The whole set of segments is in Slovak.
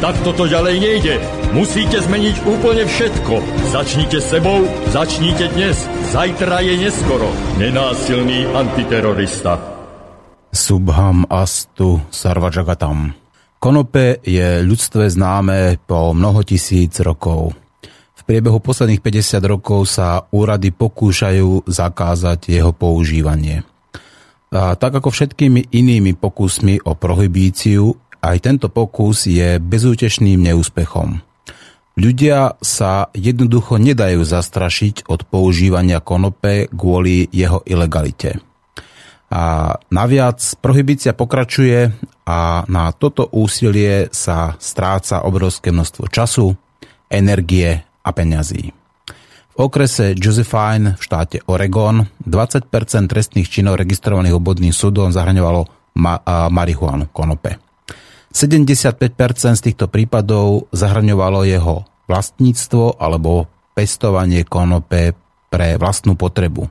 Tak toto ďalej nejde. Musíte zmeniť úplne všetko. Začnite sebou, začnite dnes. Zajtra je neskoro. Nenásilný antiterorista. Subham Astu Sarvajagatam. Konope je ľudstve známe po mnoho tisíc rokov. V priebehu posledných 50 rokov sa úrady pokúšajú zakázať jeho používanie. A tak ako všetkými inými pokusmi o prohibíciu, aj tento pokus je bezútešným neúspechom. Ľudia sa jednoducho nedajú zastrašiť od používania konope kvôli jeho ilegalite. A naviac prohibícia pokračuje a na toto úsilie sa stráca obrovské množstvo času, energie a peňazí. V okrese Josephine v štáte Oregon 20% trestných činov registrovaných obodným súdom zahraňovalo ma- marihuanu, konope. 75% z týchto prípadov zahrňovalo jeho vlastníctvo alebo pestovanie konope pre vlastnú potrebu.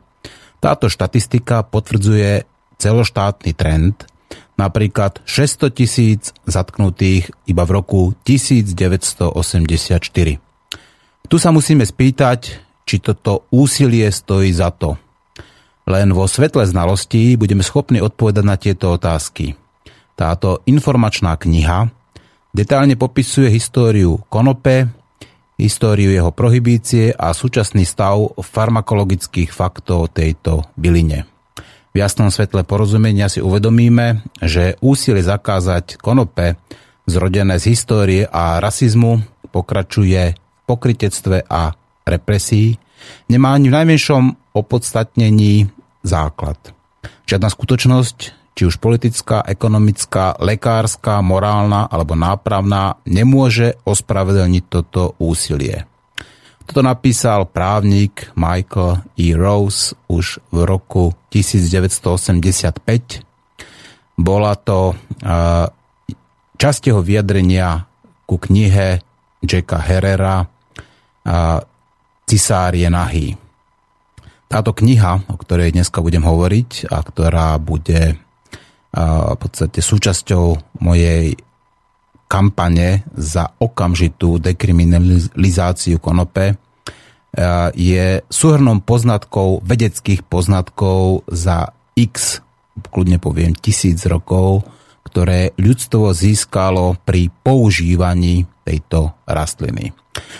Táto štatistika potvrdzuje celoštátny trend, napríklad 600 tisíc zatknutých iba v roku 1984. Tu sa musíme spýtať, či toto úsilie stojí za to. Len vo svetle znalostí budeme schopní odpovedať na tieto otázky. Táto informačná kniha detálne popisuje históriu konope, históriu jeho prohibície a súčasný stav farmakologických faktov tejto byline. V jasnom svetle porozumenia si uvedomíme, že úsilie zakázať konope zrodené z histórie a rasizmu pokračuje v pokritectve a represii, nemá ani v najmenšom opodstatnení základ. Žiadna skutočnosť či už politická, ekonomická, lekárska, morálna alebo nápravná, nemôže ospravedlniť toto úsilie. Toto napísal právnik Michael E. Rose už v roku 1985. Bola to časť jeho vyjadrenia ku knihe Jacka Herrera Cisár je nahý. Táto kniha, o ktorej dneska budem hovoriť a ktorá bude v podstate súčasťou mojej kampane za okamžitú dekriminalizáciu konope je súhrnom poznatkov, vedeckých poznatkov za x, kľudne poviem, tisíc rokov, ktoré ľudstvo získalo pri používaní tejto rastliny.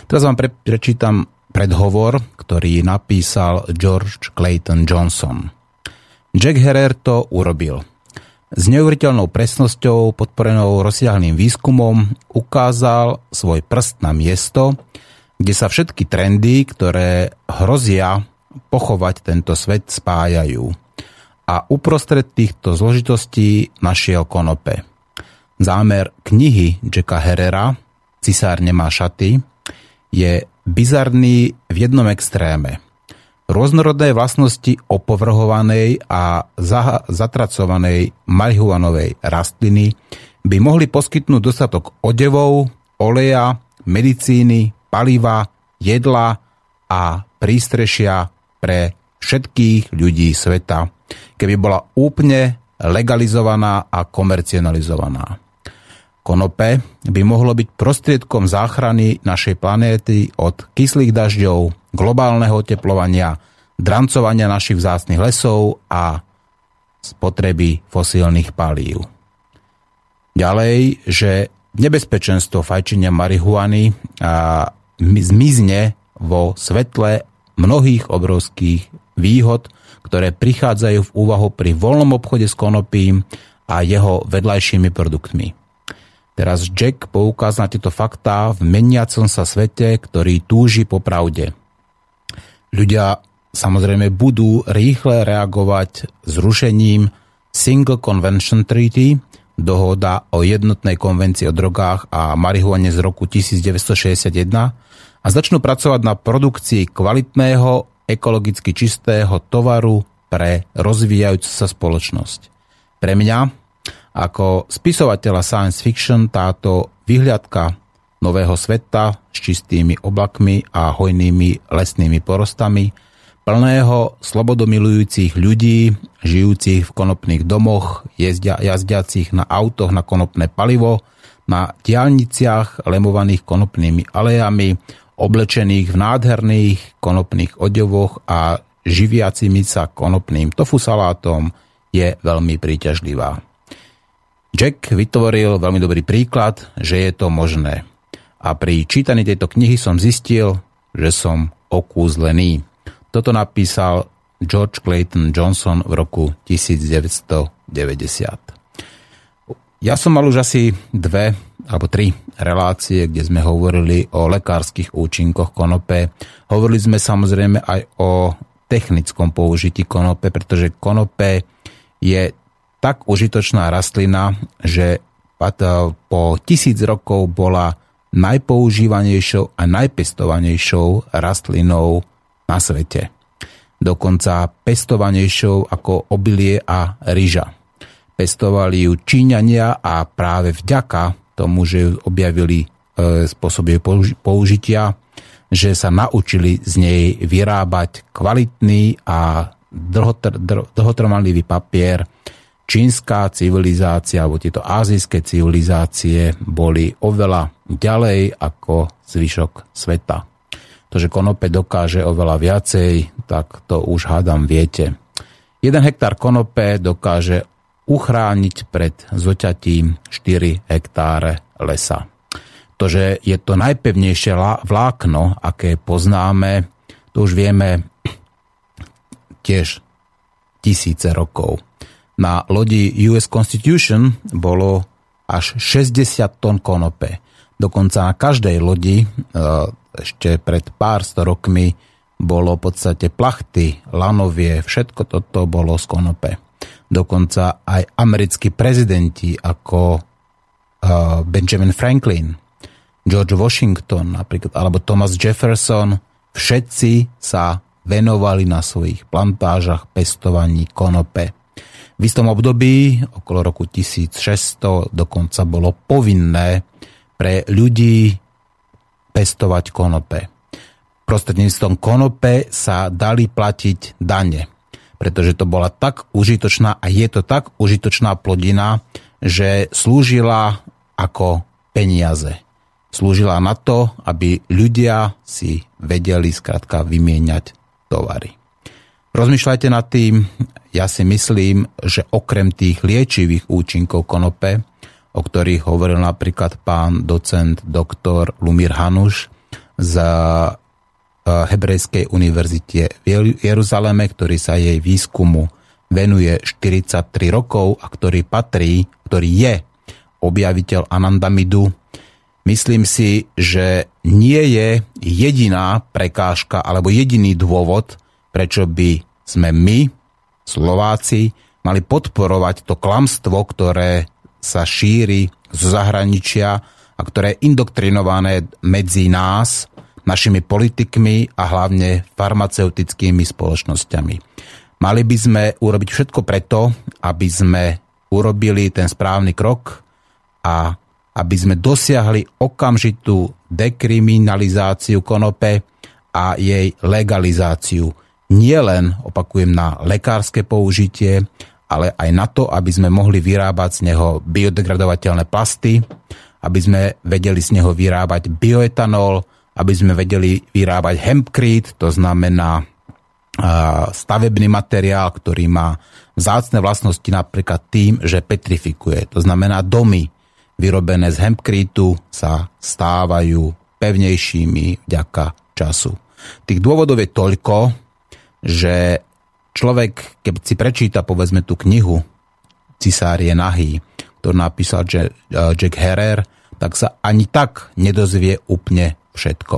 Teraz vám pre, prečítam predhovor, ktorý napísal George Clayton Johnson. Jack Herer to urobil s neuveriteľnou presnosťou podporenou rozsiahlým výskumom ukázal svoj prst na miesto, kde sa všetky trendy, ktoré hrozia pochovať tento svet, spájajú. A uprostred týchto zložitostí našiel konope. Zámer knihy Jacka Herrera Cisár nemá šaty je bizarný v jednom extréme – Rôznorodné vlastnosti opovrhovanej a zatracovanej marihuanovej rastliny by mohli poskytnúť dostatok odevov, oleja, medicíny, paliva, jedla a prístrešia pre všetkých ľudí sveta, keby bola úplne legalizovaná a komercionalizovaná. Konope by mohlo byť prostriedkom záchrany našej planéty od kyslých dažďov, globálneho oteplovania, drancovania našich vzácnych lesov a spotreby fosílnych palív. Ďalej, že nebezpečenstvo fajčenia marihuany a zmizne vo svetle mnohých obrovských výhod, ktoré prichádzajú v úvahu pri voľnom obchode s konopím a jeho vedľajšími produktmi. Teraz Jack poukázal na tieto faktá v meniacom sa svete, ktorý túži po pravde. Ľudia samozrejme budú rýchle reagovať zrušením Single Convention Treaty, dohoda o jednotnej konvencii o drogách a marihuane z roku 1961 a začnú pracovať na produkcii kvalitného, ekologicky čistého tovaru pre rozvíjajúcu sa spoločnosť. Pre mňa, ako spisovateľa science fiction, táto vyhliadka nového sveta s čistými oblakmi a hojnými lesnými porostami, plného slobodomilujúcich ľudí, žijúcich v konopných domoch, jezdia, jazdiacich na autoch na konopné palivo, na diálniciach lemovaných konopnými alejami, oblečených v nádherných konopných odevoch a živiacimi sa konopným tofu salátom je veľmi príťažlivá. Jack vytvoril veľmi dobrý príklad, že je to možné a pri čítaní tejto knihy som zistil, že som okúzlený. Toto napísal George Clayton Johnson v roku 1990. Ja som mal už asi dve alebo tri relácie, kde sme hovorili o lekárskych účinkoch konope. Hovorili sme samozrejme aj o technickom použití konope, pretože konope je tak užitočná rastlina, že po tisíc rokov bola najpoužívanejšou a najpestovanejšou rastlinou na svete. Dokonca pestovanejšou ako obilie a ryža. Pestovali ju Číňania a práve vďaka tomu, že ju objavili e, spôsoby použitia, že sa naučili z nej vyrábať kvalitný a dlhotrvanlivý papier, čínska civilizácia alebo tieto azijské civilizácie boli oveľa ďalej ako zvyšok sveta. To, že konope dokáže oveľa viacej, tak to už hádam viete. Jeden hektár konope dokáže uchrániť pred zoťatím 4 hektáre lesa. To, že je to najpevnejšie vlákno, aké poznáme, to už vieme tiež tisíce rokov na lodi US Constitution bolo až 60 tón konope. Dokonca na každej lodi e, ešte pred pár sto rokmi bolo v podstate plachty, lanovie, všetko toto bolo z konope. Dokonca aj americkí prezidenti ako e, Benjamin Franklin, George Washington napríklad, alebo Thomas Jefferson, všetci sa venovali na svojich plantážach pestovaní konope. V istom období, okolo roku 1600, dokonca bolo povinné pre ľudí pestovať konope. Prostredníctvom konope sa dali platiť dane, pretože to bola tak užitočná a je to tak užitočná plodina, že slúžila ako peniaze. Slúžila na to, aby ľudia si vedeli skrátka vymieňať tovary. Rozmýšľajte nad tým, ja si myslím, že okrem tých liečivých účinkov konope, o ktorých hovoril napríklad pán docent doktor Lumír Hanuš z eh, Hebrejskej univerzite v Jeruzaleme, ktorý sa jej výskumu venuje 43 rokov a ktorý patrí, ktorý je objaviteľ Anandamidu. Myslím si, že nie je jediná prekážka alebo jediný dôvod, prečo by sme my, Slováci, mali podporovať to klamstvo, ktoré sa šíri z zahraničia a ktoré je indoktrinované medzi nás, našimi politikmi a hlavne farmaceutickými spoločnosťami. Mali by sme urobiť všetko preto, aby sme urobili ten správny krok a aby sme dosiahli okamžitú dekriminalizáciu konope a jej legalizáciu nie len, opakujem, na lekárske použitie, ale aj na to, aby sme mohli vyrábať z neho biodegradovateľné plasty, aby sme vedeli z neho vyrábať bioetanol, aby sme vedeli vyrábať hempcrete, to znamená stavebný materiál, ktorý má vzácne vlastnosti napríklad tým, že petrifikuje. To znamená domy vyrobené z hempcretu sa stávajú pevnejšími vďaka času. Tých dôvodov je toľko, že človek, keď si prečíta povedzme tú knihu Cisár je nahý, ktorú napísal Jack Herrer, tak sa ani tak nedozvie úplne všetko.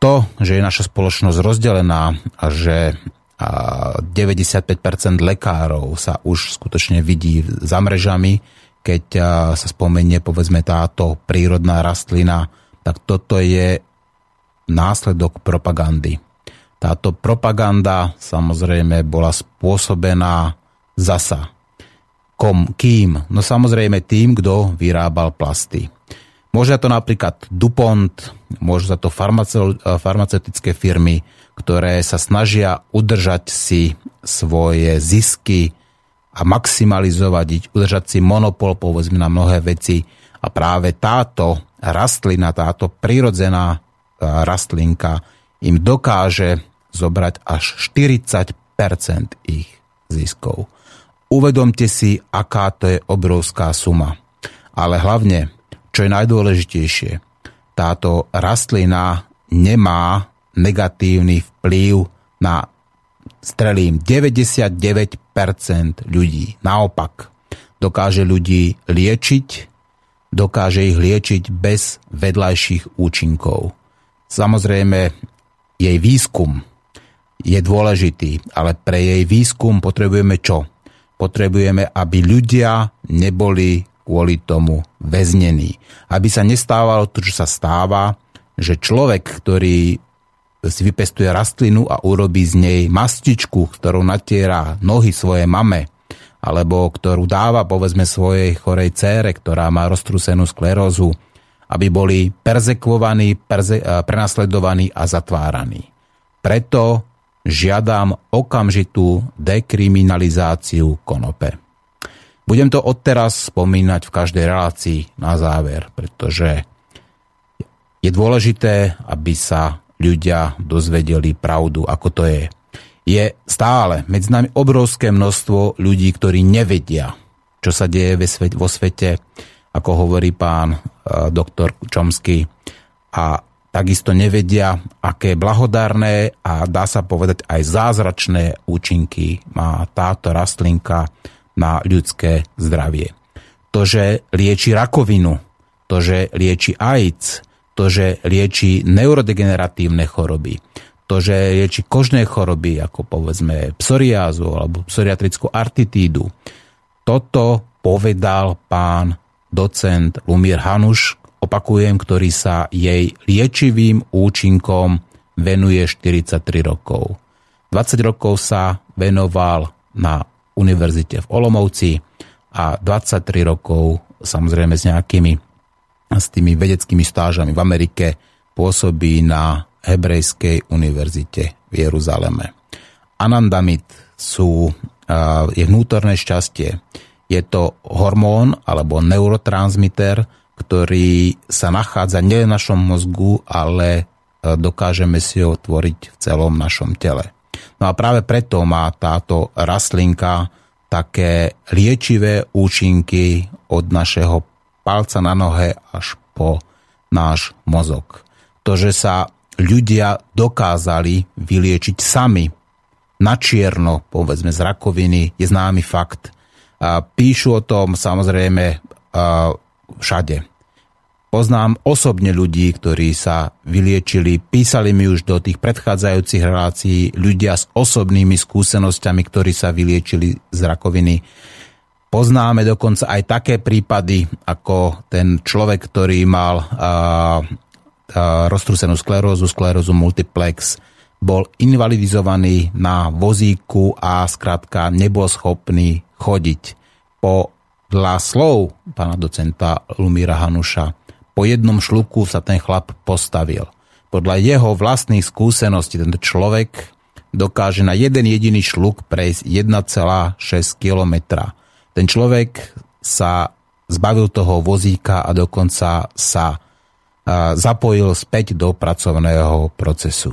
To, že je naša spoločnosť rozdelená a že 95% lekárov sa už skutočne vidí za mrežami, keď sa spomenie povedzme táto prírodná rastlina, tak toto je následok propagandy Táto propaganda samozrejme bola spôsobená zasa. Kom, kým? No samozrejme tým, kto vyrábal plasty. Môže to napríklad DuPont, môžu za to farmaceutické firmy, ktoré sa snažia udržať si svoje zisky a maximalizovať udržať si monopol povedzme na mnohé veci. A práve táto rastlina, táto prirodzená rastlinka im dokáže zobrať až 40% ich ziskov. Uvedomte si, aká to je obrovská suma. Ale hlavne, čo je najdôležitejšie, táto rastlina nemá negatívny vplyv na strelím 99% ľudí. Naopak, dokáže ľudí liečiť, dokáže ich liečiť bez vedľajších účinkov. Samozrejme, jej výskum je dôležitý, ale pre jej výskum potrebujeme čo? Potrebujeme, aby ľudia neboli kvôli tomu väznení. Aby sa nestávalo to, čo sa stáva, že človek, ktorý si vypestuje rastlinu a urobí z nej mastičku, ktorú natiera nohy svojej mame, alebo ktorú dáva povedzme svojej chorej cére, ktorá má roztrúsenú sklerózu, aby boli perzekvovaní, perze, prenasledovaní a zatváraní. Preto žiadam okamžitú dekriminalizáciu konope. Budem to odteraz spomínať v každej relácii na záver, pretože je dôležité, aby sa ľudia dozvedeli pravdu, ako to je. Je stále medzi nami obrovské množstvo ľudí, ktorí nevedia, čo sa deje vo svete, ako hovorí pán eh, doktor Čomsky. A takisto nevedia, aké blahodárne a dá sa povedať aj zázračné účinky má táto rastlinka na ľudské zdravie. To, že lieči rakovinu, to, že lieči AIDS, to, že lieči neurodegeneratívne choroby, to, že lieči kožné choroby, ako povedzme psoriázu alebo psoriatrickú artitídu. Toto povedal pán docent Lumír Hanuš, opakujem, ktorý sa jej liečivým účinkom venuje 43 rokov. 20 rokov sa venoval na univerzite v Olomouci a 23 rokov samozrejme s nejakými s tými vedeckými stážami v Amerike pôsobí na Hebrejskej univerzite v Jeruzaleme. Anandamid sú, je vnútorné šťastie. Je to hormón alebo neurotransmiter, ktorý sa nachádza nie v našom mozgu, ale e, dokážeme si ho tvoriť v celom našom tele. No a práve preto má táto rastlinka také liečivé účinky od našeho palca na nohe až po náš mozog. To, že sa ľudia dokázali vyliečiť sami na čierno, povedzme z rakoviny, je známy fakt. Píšu o tom samozrejme všade. Poznám osobne ľudí, ktorí sa vyliečili, písali mi už do tých predchádzajúcich relácií ľudia s osobnými skúsenosťami, ktorí sa vyliečili z rakoviny. Poznáme dokonca aj také prípady, ako ten človek, ktorý mal a, a, roztrúsenú sklerózu, sklerózu multiplex, bol invalidizovaný na vozíku a skrátka nebol schopný chodiť. Po podľa slov pána docenta Lumíra Hanuša po jednom šluku sa ten chlap postavil. Podľa jeho vlastných skúseností tento človek dokáže na jeden jediný šluk prejsť 1,6 kilometra. Ten človek sa zbavil toho vozíka a dokonca sa zapojil späť do pracovného procesu.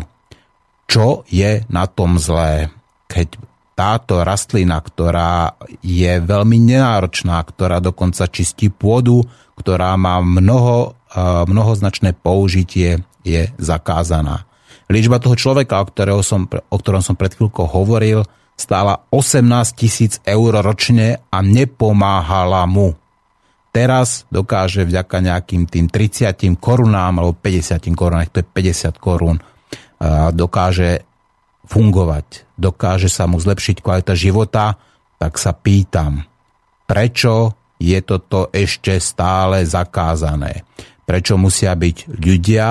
Čo je na tom zlé, keď táto rastlina, ktorá je veľmi nenáročná, ktorá dokonca čistí pôdu, ktorá má mnoho, mnohoznačné použitie, je zakázaná. Liečba toho človeka, o, som, o ktorom som pred chvíľkou hovoril, stála 18 tisíc eur ročne a nepomáhala mu. Teraz dokáže vďaka nejakým tým 30 korunám alebo 50 korunám, to je 50 korún, dokáže fungovať, dokáže sa mu zlepšiť kvalita života, tak sa pýtam, prečo je toto ešte stále zakázané? Prečo musia byť ľudia,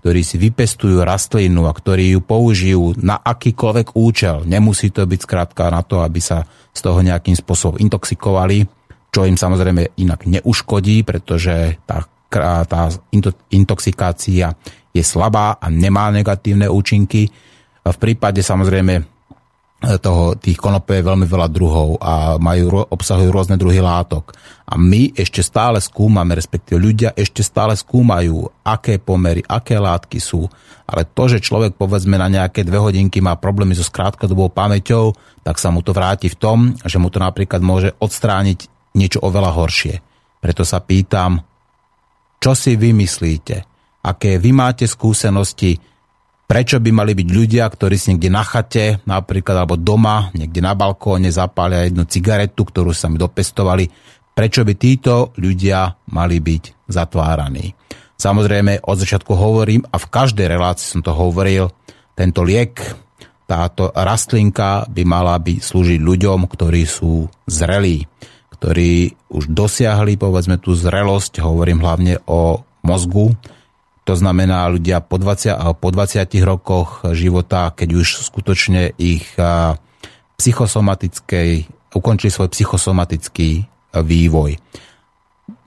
ktorí si vypestujú rastlinu a ktorí ju použijú na akýkoľvek účel. Nemusí to byť skrátka na to, aby sa z toho nejakým spôsobom intoxikovali, čo im samozrejme inak neuškodí, pretože tá, tá intoxikácia je slabá a nemá negatívne účinky. V prípade samozrejme toho, tých konopé je veľmi veľa druhov a majú, obsahujú rôzne druhy látok. A my ešte stále skúmame, respektíve ľudia ešte stále skúmajú, aké pomery, aké látky sú. Ale to, že človek povedzme na nejaké dve hodinky má problémy so skrátkodobou pamäťou, tak sa mu to vráti v tom, že mu to napríklad môže odstrániť niečo oveľa horšie. Preto sa pýtam, čo si vymyslíte? Aké vy máte skúsenosti Prečo by mali byť ľudia, ktorí si niekde na chate, napríklad alebo doma, niekde na balkóne zapália jednu cigaretu, ktorú sa mi dopestovali, prečo by títo ľudia mali byť zatváraní. Samozrejme, od začiatku hovorím, a v každej relácii som to hovoril, tento liek, táto rastlinka by mala by slúžiť ľuďom, ktorí sú zrelí, ktorí už dosiahli, povedzme, tú zrelosť, hovorím hlavne o mozgu, to znamená ľudia po 20, po 20 rokoch života, keď už skutočne ich psychosomatickej, ukončili svoj psychosomatický vývoj.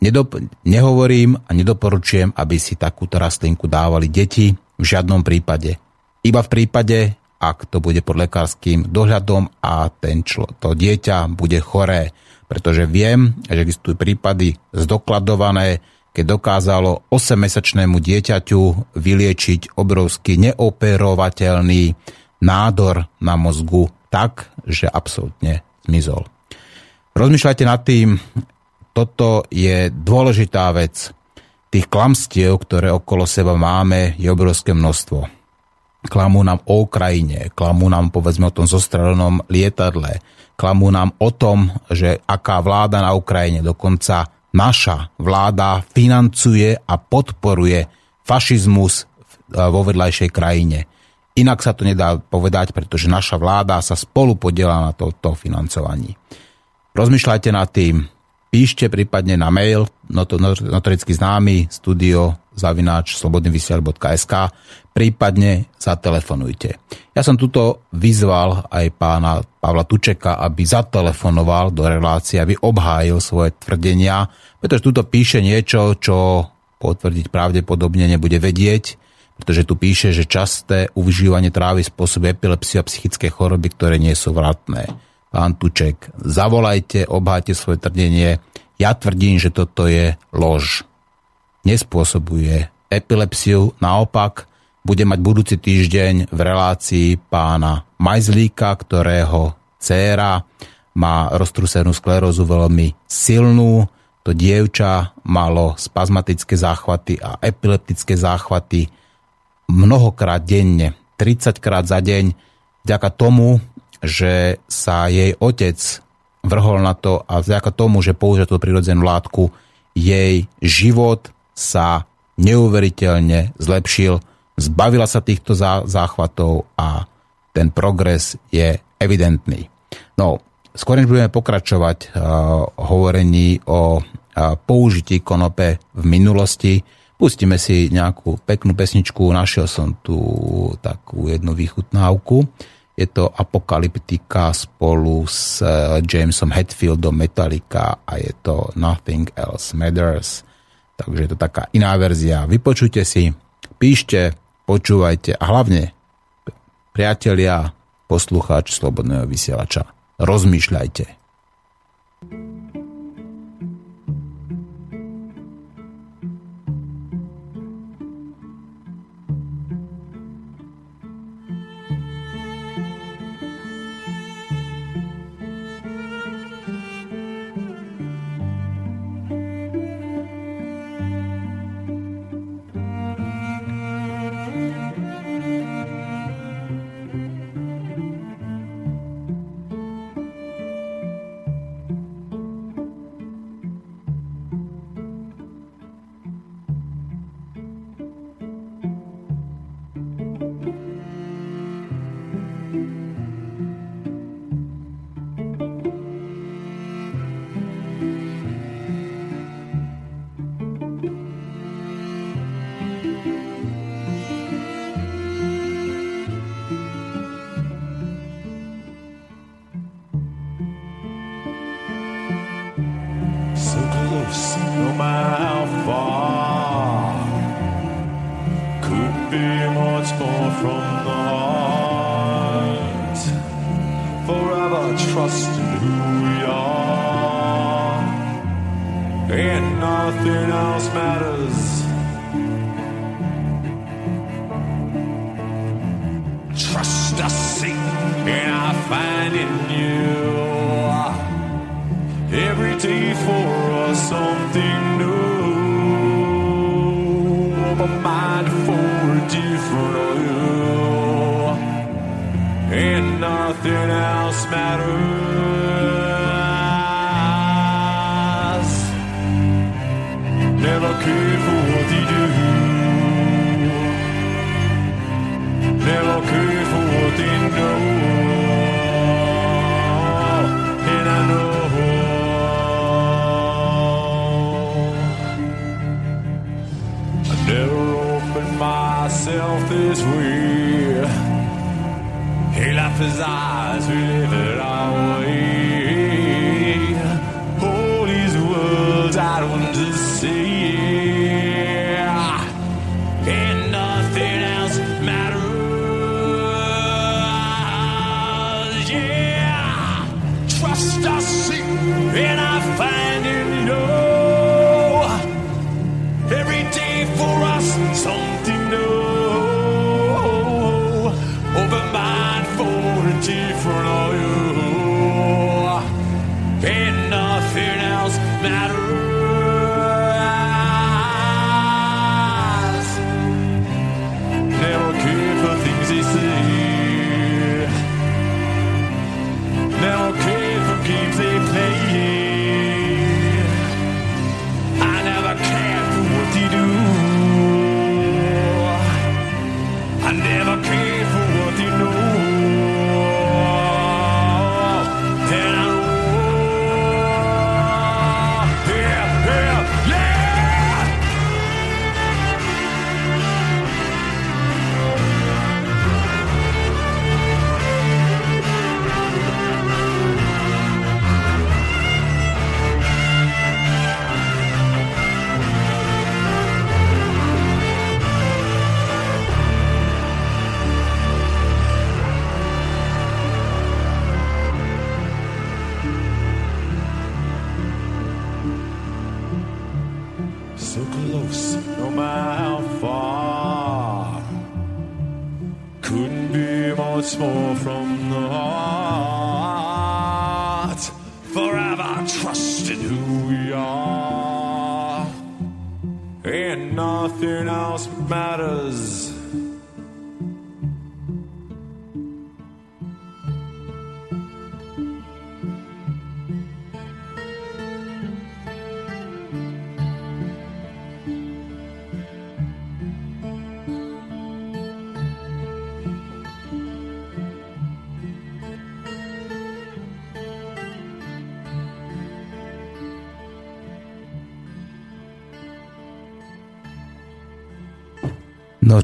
Nedop- nehovorím a nedoporučujem, aby si takúto rastlinku dávali deti v žiadnom prípade. Iba v prípade, ak to bude pod lekárským dohľadom a ten člo- to dieťa bude choré. Pretože viem, že existujú prípady zdokladované, keď dokázalo 8-mesačnému dieťaťu vyliečiť obrovský neoperovateľný nádor na mozgu tak, že absolútne zmizol. Rozmýšľajte nad tým, toto je dôležitá vec. Tých klamstiev, ktoré okolo seba máme, je obrovské množstvo. Klamú nám o Ukrajine, klamú nám povedzme o tom zostrelenom lietadle, klamú nám o tom, že aká vláda na Ukrajine, dokonca naša vláda financuje a podporuje fašizmus vo vedľajšej krajine. Inak sa to nedá povedať, pretože naša vláda sa spolu podiela na toto financovaní. Rozmýšľajte nad tým, píšte prípadne na mail notoricky známy studio zavináč slobodnyvysiel.sk prípadne zatelefonujte. Ja som tuto vyzval aj pána Pavla Tučeka, aby zatelefonoval do relácie, aby obhájil svoje tvrdenia, pretože tuto píše niečo, čo potvrdiť pravdepodobne nebude vedieť, pretože tu píše, že časté uvyžívanie trávy spôsobuje epilepsiu a psychické choroby, ktoré nie sú vratné. Pán Tuček, zavolajte, obhájte svoje tvrdenie. Ja tvrdím, že toto je lož. Nespôsobuje epilepsiu, naopak bude mať budúci týždeň v relácii pána Majzlíka, ktorého dcéra má roztrusenú sklerózu veľmi silnú. To dievča malo spazmatické záchvaty a epileptické záchvaty mnohokrát denne, 30 krát za deň, vďaka tomu, že sa jej otec vrhol na to a vďaka tomu, že použil tú prirodzenú látku, jej život sa neuveriteľne zlepšil zbavila sa týchto záchvatov a ten progres je evidentný. No, skôr než budeme pokračovať uh, hovorení o uh, použití konope v minulosti, pustíme si nejakú peknú pesničku. Našiel som tu takú jednu výchutnávku. Je to Apokalyptika spolu s uh, Jamesom Hetfieldom Metallica a je to Nothing Else Matters. Takže je to taká iná verzia. Vypočujte si, píšte, počúvajte a hlavne, priatelia, poslucháč Slobodného vysielača, rozmýšľajte.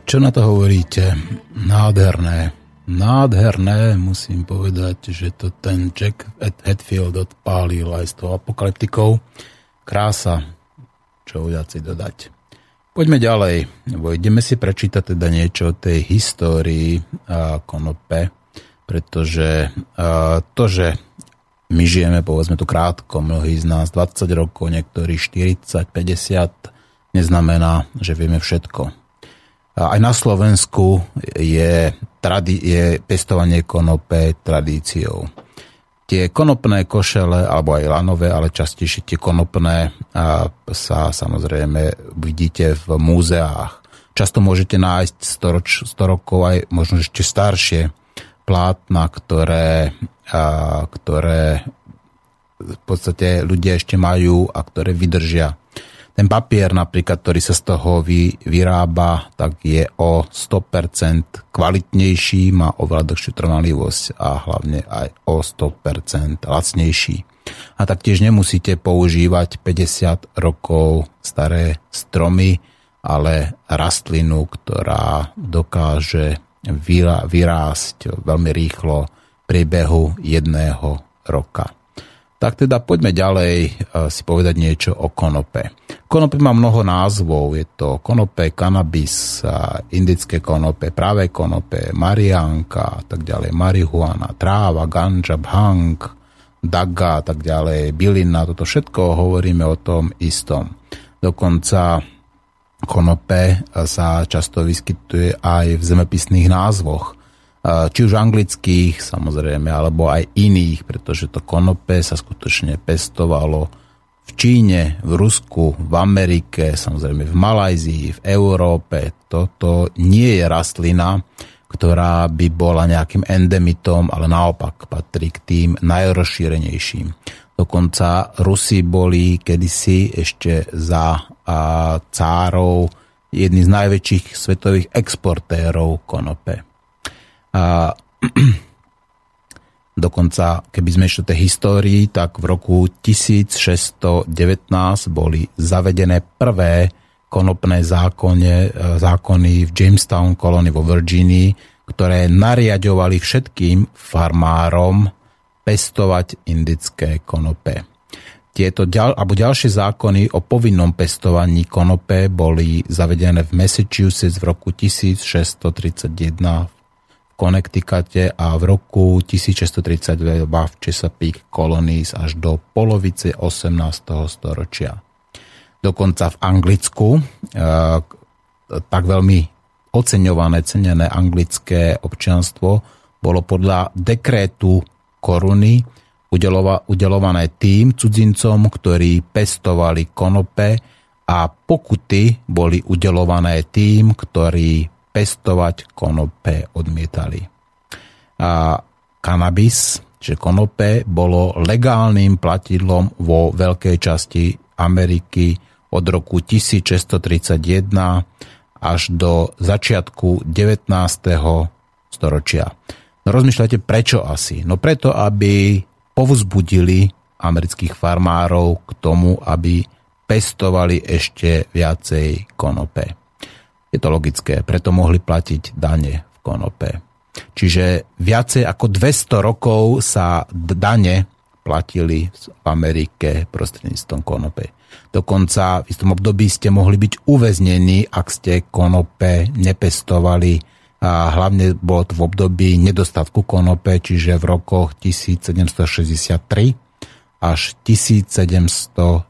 Čo na to hovoríte? Nádherné. Nádherné, musím povedať, že to ten Jack Hetfield odpálil aj s tou apokalyptikou. Krása, čo udiaci dodať. Poďme ďalej, ideme si prečítať teda niečo o tej histórii a konope, pretože a, to, že my žijeme, povedzme tu krátko, mnohí z nás 20 rokov, niektorí 40, 50, neznamená, že vieme všetko. Aj na Slovensku je, tradi- je pestovanie konope tradíciou. Tie konopné košele, alebo aj lanové, ale častejšie tie konopné sa samozrejme vidíte v múzeách. Často môžete nájsť 100, roč, 100 rokov aj možno ešte staršie plátna, ktoré, a, ktoré v podstate ľudia ešte majú a ktoré vydržia ten papier napríklad, ktorý sa z toho vy, vyrába, tak je o 100% kvalitnejší, má oveľa dlhšiu trvanlivosť a hlavne aj o 100% lacnejší. A taktiež nemusíte používať 50 rokov staré stromy, ale rastlinu, ktorá dokáže vyrásť veľmi rýchlo v priebehu jedného roka. Tak teda poďme ďalej e, si povedať niečo o konope. Konope má mnoho názvov. Je to konope, kanabis, indické konope, práve konope, mariánka a tak ďalej, marihuana, tráva, ganja, bhang, daga a tak ďalej, bylina, toto všetko hovoríme o tom istom. Dokonca konope sa často vyskytuje aj v zemepisných názvoch či už anglických samozrejme, alebo aj iných, pretože to konope sa skutočne pestovalo v Číne, v Rusku, v Amerike, samozrejme v Malajzii, v Európe. Toto nie je rastlina, ktorá by bola nejakým endemitom, ale naopak patrí k tým najrozšírenejším. Dokonca Rusi boli kedysi ešte za cárov jedni z najväčších svetových exportérov konope. A dokonca, keby sme ešte tej histórii, tak v roku 1619 boli zavedené prvé konopné zákone, e, zákony v Jamestown kolónii vo Virginii, ktoré nariadovali všetkým farmárom pestovať indické konope. Tieto ďal, alebo ďalšie zákony o povinnom pestovaní konope boli zavedené v Massachusetts v roku 1631 v Connecticute a v roku 1632 v Chesapeake Colonies až do polovice 18. storočia. Dokonca v Anglicku e, tak veľmi oceňované, cenené anglické občianstvo bolo podľa dekrétu koruny udelované tým cudzincom, ktorí pestovali konope a pokuty boli udelované tým, ktorí pestovať konope odmietali. A kanabis, že konope, bolo legálnym platidlom vo veľkej časti Ameriky od roku 1631 až do začiatku 19. storočia. No rozmýšľate, prečo asi? No preto, aby povzbudili amerických farmárov k tomu, aby pestovali ešte viacej konope. Je to logické, preto mohli platiť dane v konope. Čiže viacej ako 200 rokov sa dane platili v Amerike prostredníctvom konope. Dokonca v istom období ste mohli byť uväznení, ak ste konope nepestovali a hlavne bolo to v období nedostatku konope, čiže v rokoch 1763 až 1767.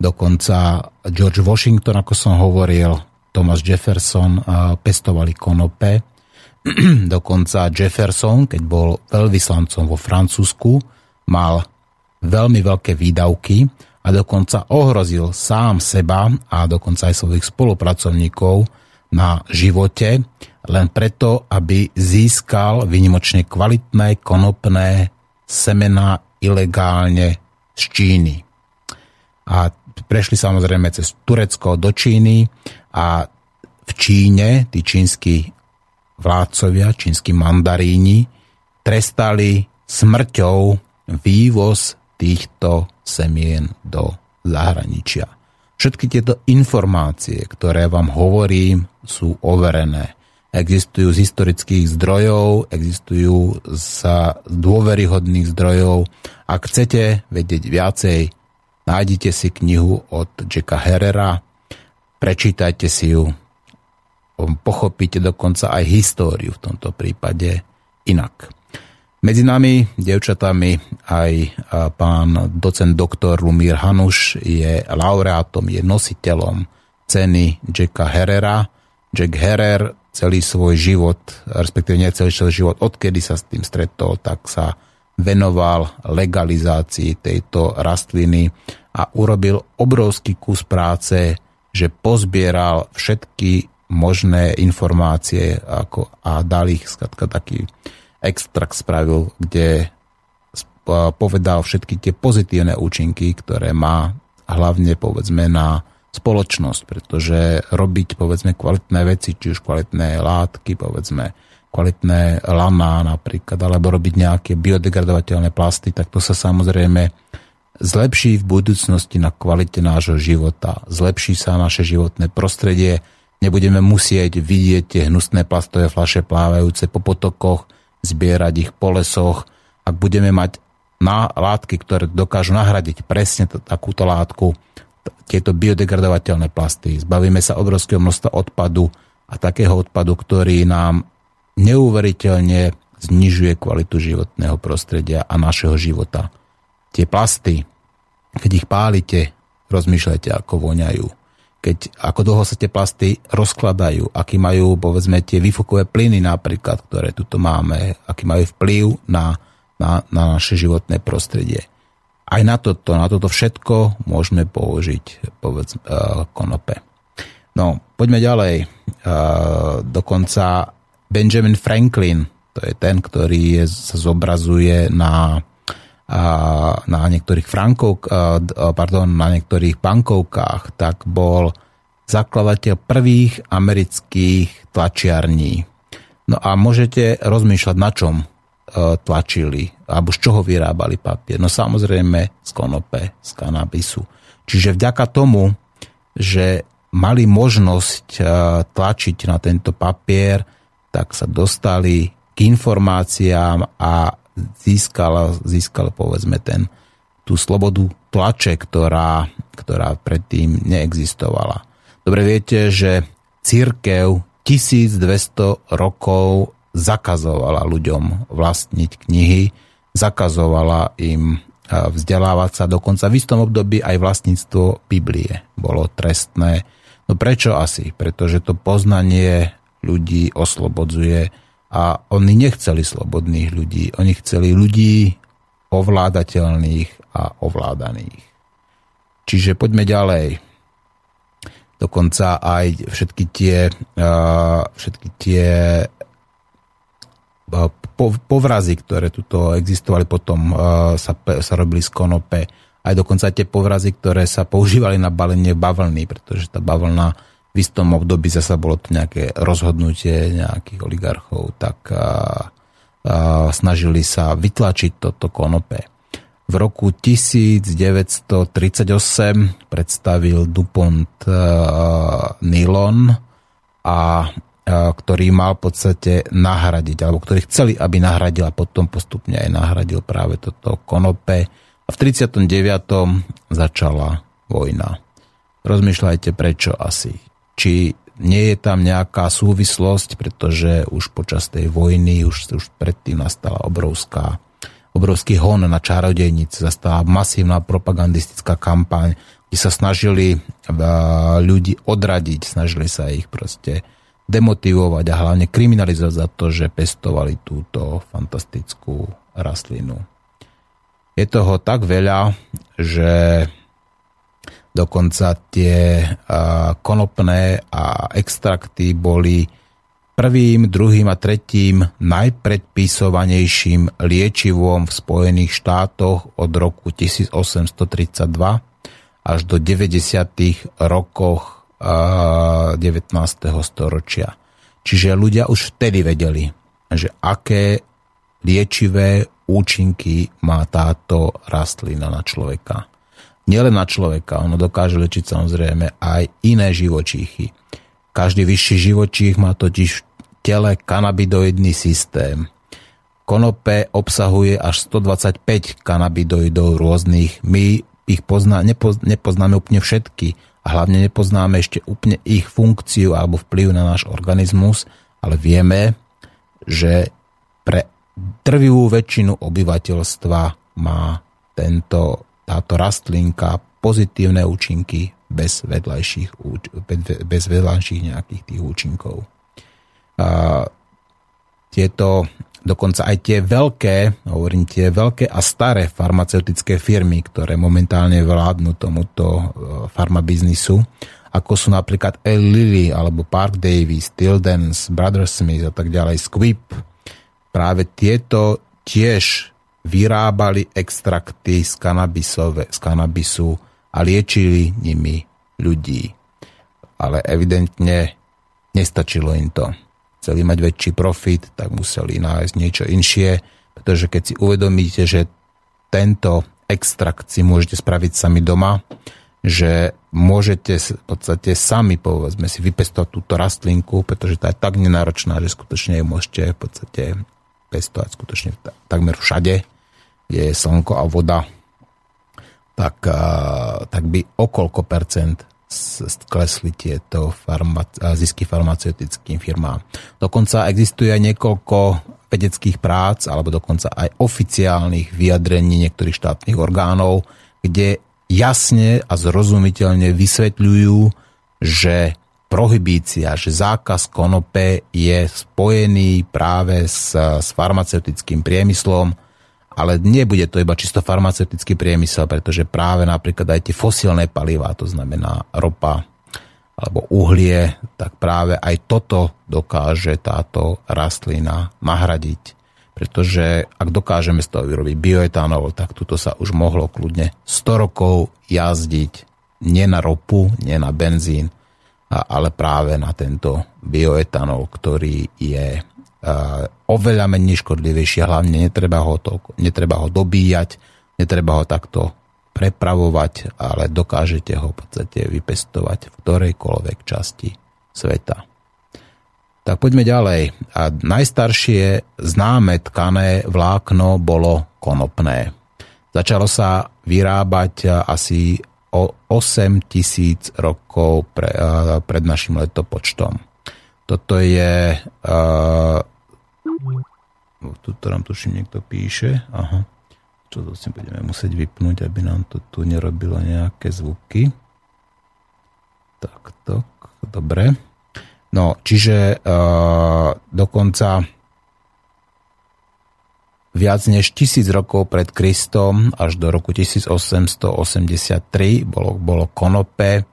Dokonca George Washington, ako som hovoril, Thomas Jefferson pestovali konope. Dokonca Jefferson, keď bol veľvyslancom vo Francúzsku, mal veľmi veľké výdavky a dokonca ohrozil sám seba a dokonca aj svojich spolupracovníkov na živote, len preto, aby získal vynimočne kvalitné konopné semená ilegálne z Číny. A prešli samozrejme cez Turecko do Číny a v Číne tí čínsky vládcovia, čínsky mandaríni trestali smrťou vývoz týchto semien do zahraničia. Všetky tieto informácie, ktoré vám hovorím, sú overené. Existujú z historických zdrojov, existujú z dôveryhodných zdrojov. Ak chcete vedieť viacej, Nájdite si knihu od Jacka Herrera, prečítajte si ju, pochopíte dokonca aj históriu v tomto prípade inak. Medzi nami, devčatami, aj pán docent doktor Lumír Hanuš je laureátom, je nositeľom ceny Jacka Herrera. Jack Herrer celý svoj život, respektíve nie celý svoj život, odkedy sa s tým stretol, tak sa venoval legalizácii tejto rastliny a urobil obrovský kus práce, že pozbieral všetky možné informácie ako, a dal ich, skratka taký extrakt spravil, kde povedal všetky tie pozitívne účinky, ktoré má hlavne povedzme na spoločnosť, pretože robiť povedzme kvalitné veci, či už kvalitné látky, povedzme kvalitné laná napríklad, alebo robiť nejaké biodegradovateľné plasty, tak to sa samozrejme zlepší v budúcnosti na kvalite nášho života, zlepší sa naše životné prostredie, nebudeme musieť vidieť tie hnusné plastové flaše plávajúce po potokoch, zbierať ich po lesoch. Ak budeme mať na látky, ktoré dokážu nahradiť presne takúto látku, tieto biodegradovateľné plasty, zbavíme sa obrovského množstva odpadu a takého odpadu, ktorý nám neuveriteľne znižuje kvalitu životného prostredia a našeho života. Tie plasty, keď ich pálite, rozmýšľajte, ako voňajú. Keď, ako dlho sa tie plasty rozkladajú, aký majú, povedzme, tie výfukové plyny napríklad, ktoré tuto máme, aký majú vplyv na, na, na naše životné prostredie. Aj na toto, na toto všetko môžeme použiť, povedz, uh, konope. No, poďme ďalej. Uh, dokonca Benjamin Franklin, to je ten, ktorý je, sa zobrazuje na na niektorých frankov, pardon, na niektorých bankovkách, tak bol zakladateľ prvých amerických tlačiarní. No a môžete rozmýšľať, na čom e, tlačili, alebo z čoho vyrábali papier. No samozrejme z konope, z kanabisu. Čiže vďaka tomu, že mali možnosť e, tlačiť na tento papier, tak sa dostali k informáciám a získal, získal povedzme ten, tú slobodu tlače, ktorá, ktorá predtým neexistovala. Dobre viete, že církev 1200 rokov zakazovala ľuďom vlastniť knihy, zakazovala im vzdelávať sa, dokonca v istom období aj vlastníctvo Biblie bolo trestné. No prečo asi? Pretože to poznanie ľudí oslobodzuje a oni nechceli slobodných ľudí, oni chceli ľudí ovládateľných a ovládaných. Čiže poďme ďalej. Dokonca aj všetky tie, všetky tie povrazy, ktoré tuto existovali, potom sa, sa robili z konope. Aj dokonca tie povrazy, ktoré sa používali na balenie bavlny, pretože tá bavlna v istom období zase bolo to nejaké rozhodnutie nejakých oligarchov, tak a, a, snažili sa vytlačiť toto konope. V roku 1938 predstavil DuPont a, nylon, a, a, ktorý mal v podstate nahradiť, alebo ktorý chceli, aby nahradil a potom postupne aj nahradil práve toto konope. A v 39. začala vojna. Rozmýšľajte prečo asi či nie je tam nejaká súvislosť, pretože už počas tej vojny, už, už predtým nastala obrovská, obrovský hon na čarodejnice, zastala masívna propagandistická kampaň, kde sa snažili ľudí odradiť, snažili sa ich proste demotivovať a hlavne kriminalizovať za to, že pestovali túto fantastickú rastlinu. Je toho tak veľa, že Dokonca tie konopné a extrakty boli prvým, druhým a tretím najpredpisovanejším liečivom v Spojených štátoch od roku 1832 až do 90. rokoch 19. storočia. Čiže ľudia už vtedy vedeli, že aké liečivé účinky má táto rastlina na človeka nielen na človeka, ono dokáže lečiť samozrejme aj iné živočíchy. Každý vyšší živočích má totiž v tele kanabidoidný systém. Konope obsahuje až 125 kanabidoidov rôznych. My ich pozná, nepoz, nepoznáme úplne všetky a hlavne nepoznáme ešte úplne ich funkciu alebo vplyv na náš organizmus, ale vieme, že pre drvivú väčšinu obyvateľstva má tento táto rastlinka pozitívne účinky bez vedľajších, bez vedľajších nejakých tých účinkov. A tieto, dokonca aj tie veľké, hovorím tie veľké a staré farmaceutické firmy, ktoré momentálne vládnu tomuto e, farmabiznisu, ako sú napríklad El Lilly alebo Park Davis, Tildens, Brother Smith a tak ďalej, Squip, práve tieto tiež vyrábali extrakty z, z kanabisu a liečili nimi ľudí. Ale evidentne nestačilo im to. Chceli mať väčší profit, tak museli nájsť niečo inšie, pretože keď si uvedomíte, že tento extrakt si môžete spraviť sami doma, že môžete v podstate sami, povedzme si, vypestovať túto rastlinku, pretože tá je tak nenáročná, že skutočne ju môžete v podstate pestovať skutočne takmer všade, kde je slnko a voda, tak, tak by o koľko percent sklesli tieto farma- zisky farmaceutickým firmám. Dokonca existuje niekoľko vedeckých prác, alebo dokonca aj oficiálnych vyjadrení niektorých štátnych orgánov, kde jasne a zrozumiteľne vysvetľujú, že prohibícia, že zákaz konope je spojený práve s, s farmaceutickým priemyslom, ale nebude to iba čisto farmaceutický priemysel, pretože práve napríklad aj tie fosílne palivá, to znamená ropa alebo uhlie, tak práve aj toto dokáže táto rastlina nahradiť. Pretože ak dokážeme z toho vyrobiť bioetanol, tak tuto sa už mohlo kľudne 100 rokov jazdiť nie na ropu, nie na benzín, ale práve na tento bioetanol, ktorý je oveľa menej škodlivejší, hlavne netreba ho, to, netreba ho dobíjať, netreba ho takto prepravovať, ale dokážete ho v podstate vypestovať v ktorejkoľvek časti sveta. Tak poďme ďalej. A najstaršie známe tkané vlákno bolo konopné. Začalo sa vyrábať asi o 8 tisíc rokov pre, uh, pred našim letopočtom. Toto je... Uh, tu nám tuším niekto píše. Aha. Čo to si budeme musieť vypnúť, aby nám to tu nerobilo nejaké zvuky. Takto, dobre. No, čiže uh, dokonca Viac než tisíc rokov pred Kristom až do roku 1883 bolo, bolo konope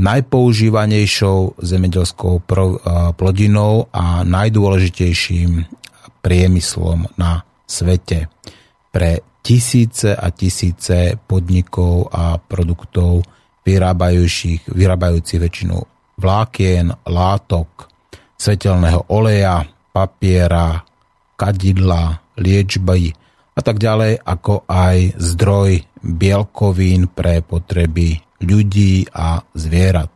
najpoužívanejšou zemedělskou plodinou a najdôležitejším priemyslom na svete. Pre tisíce a tisíce podnikov a produktov vyrábajúcich, vyrábajúcich väčšinu vlákien, látok, svetelného oleja, papiera, kadidla, liečby a tak ďalej, ako aj zdroj bielkovín pre potreby ľudí a zvierat.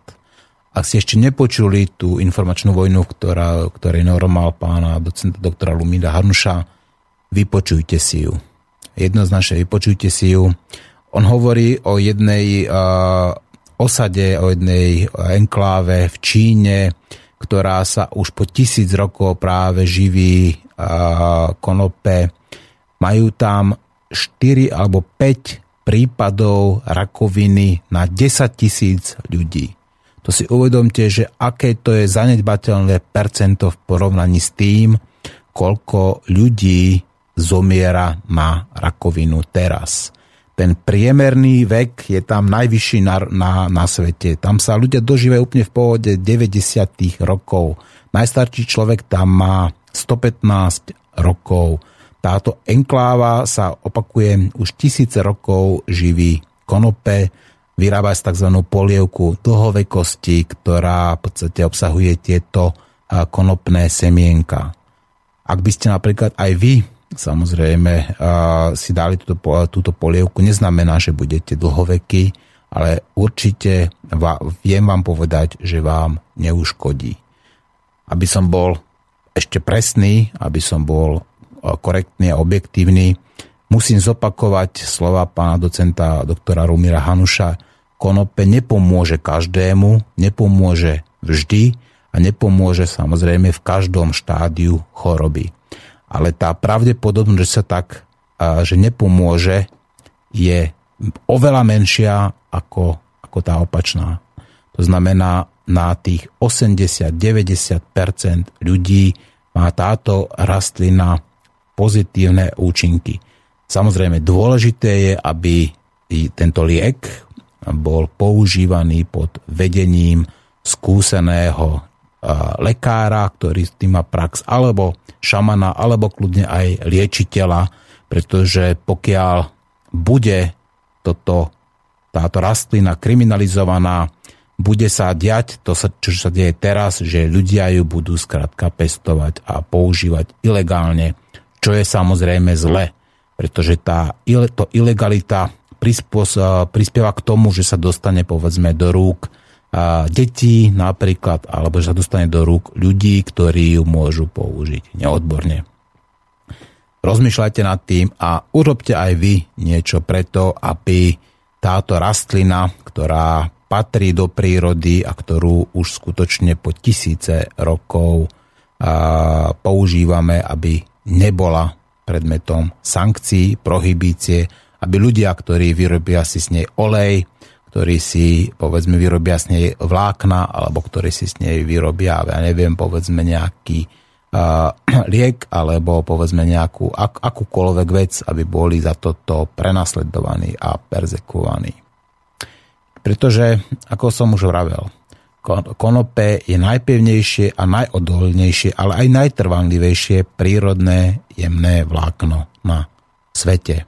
Ak ste ešte nepočuli tú informačnú vojnu, ktorá, ktorej normal pána docenta doktora Lumída Harnuša, vypočujte si ju. Jednoznačne vypočujte si ju. On hovorí o jednej uh, osade, o jednej enkláve v Číne, ktorá sa už po tisíc rokov práve živí konope. Majú tam 4 alebo 5 prípadov rakoviny na 10 tisíc ľudí. To si uvedomte, že aké to je zanedbateľné percento v porovnaní s tým, koľko ľudí zomiera na rakovinu teraz. Ten priemerný vek je tam najvyšší na, na, na svete. Tam sa ľudia dožívajú úplne v pohode 90. rokov. Najstarší človek tam má 115 rokov. Táto enkláva sa opakuje už tisíce rokov živí konope, vyrába z tzv. polievku dlhovekosti, ktorá v podstate obsahuje tieto konopné semienka. Ak by ste napríklad aj vy samozrejme si dali túto, túto polievku, neznamená, že budete dlhovekí, ale určite viem vám povedať, že vám neuškodí. Aby som bol ešte presný, aby som bol korektný a objektívny, musím zopakovať slova pána docenta doktora Rumira Hanuša. Konope nepomôže každému, nepomôže vždy a nepomôže samozrejme v každom štádiu choroby. Ale tá pravdepodobnosť, že sa tak, že nepomôže, je oveľa menšia ako, ako tá opačná. To znamená, na tých 80-90% ľudí má táto rastlina pozitívne účinky. Samozrejme, dôležité je, aby tento liek bol používaný pod vedením skúseného lekára, ktorý s tým má prax, alebo šamana, alebo kľudne aj liečiteľa, pretože pokiaľ bude toto, táto rastlina kriminalizovaná, bude sa diať to, čo sa deje teraz, že ľudia ju budú skrátka pestovať a používať ilegálne, čo je samozrejme zle, pretože tá to ilegalita prispieva k tomu, že sa dostane povedzme do rúk detí napríklad, alebo že sa dostane do rúk ľudí, ktorí ju môžu použiť neodborne. rozmýšľajte nad tým a urobte aj vy niečo preto, aby táto rastlina, ktorá patrí do prírody a ktorú už skutočne po tisíce rokov používame, aby nebola predmetom sankcií, prohibície, aby ľudia, ktorí vyrobia si s nej olej, ktorí si, povedzme, vyrobia s nej vlákna, alebo ktorí si s nej vyrobia, ja neviem, povedzme, nejaký liek, alebo povedzme nejakú ak, akúkoľvek vec, aby boli za toto prenasledovaní a perzekovaní. Pretože, ako som už vravel, konope je najpevnejšie a najodolnejšie, ale aj najtrvanlivejšie prírodné jemné vlákno na svete.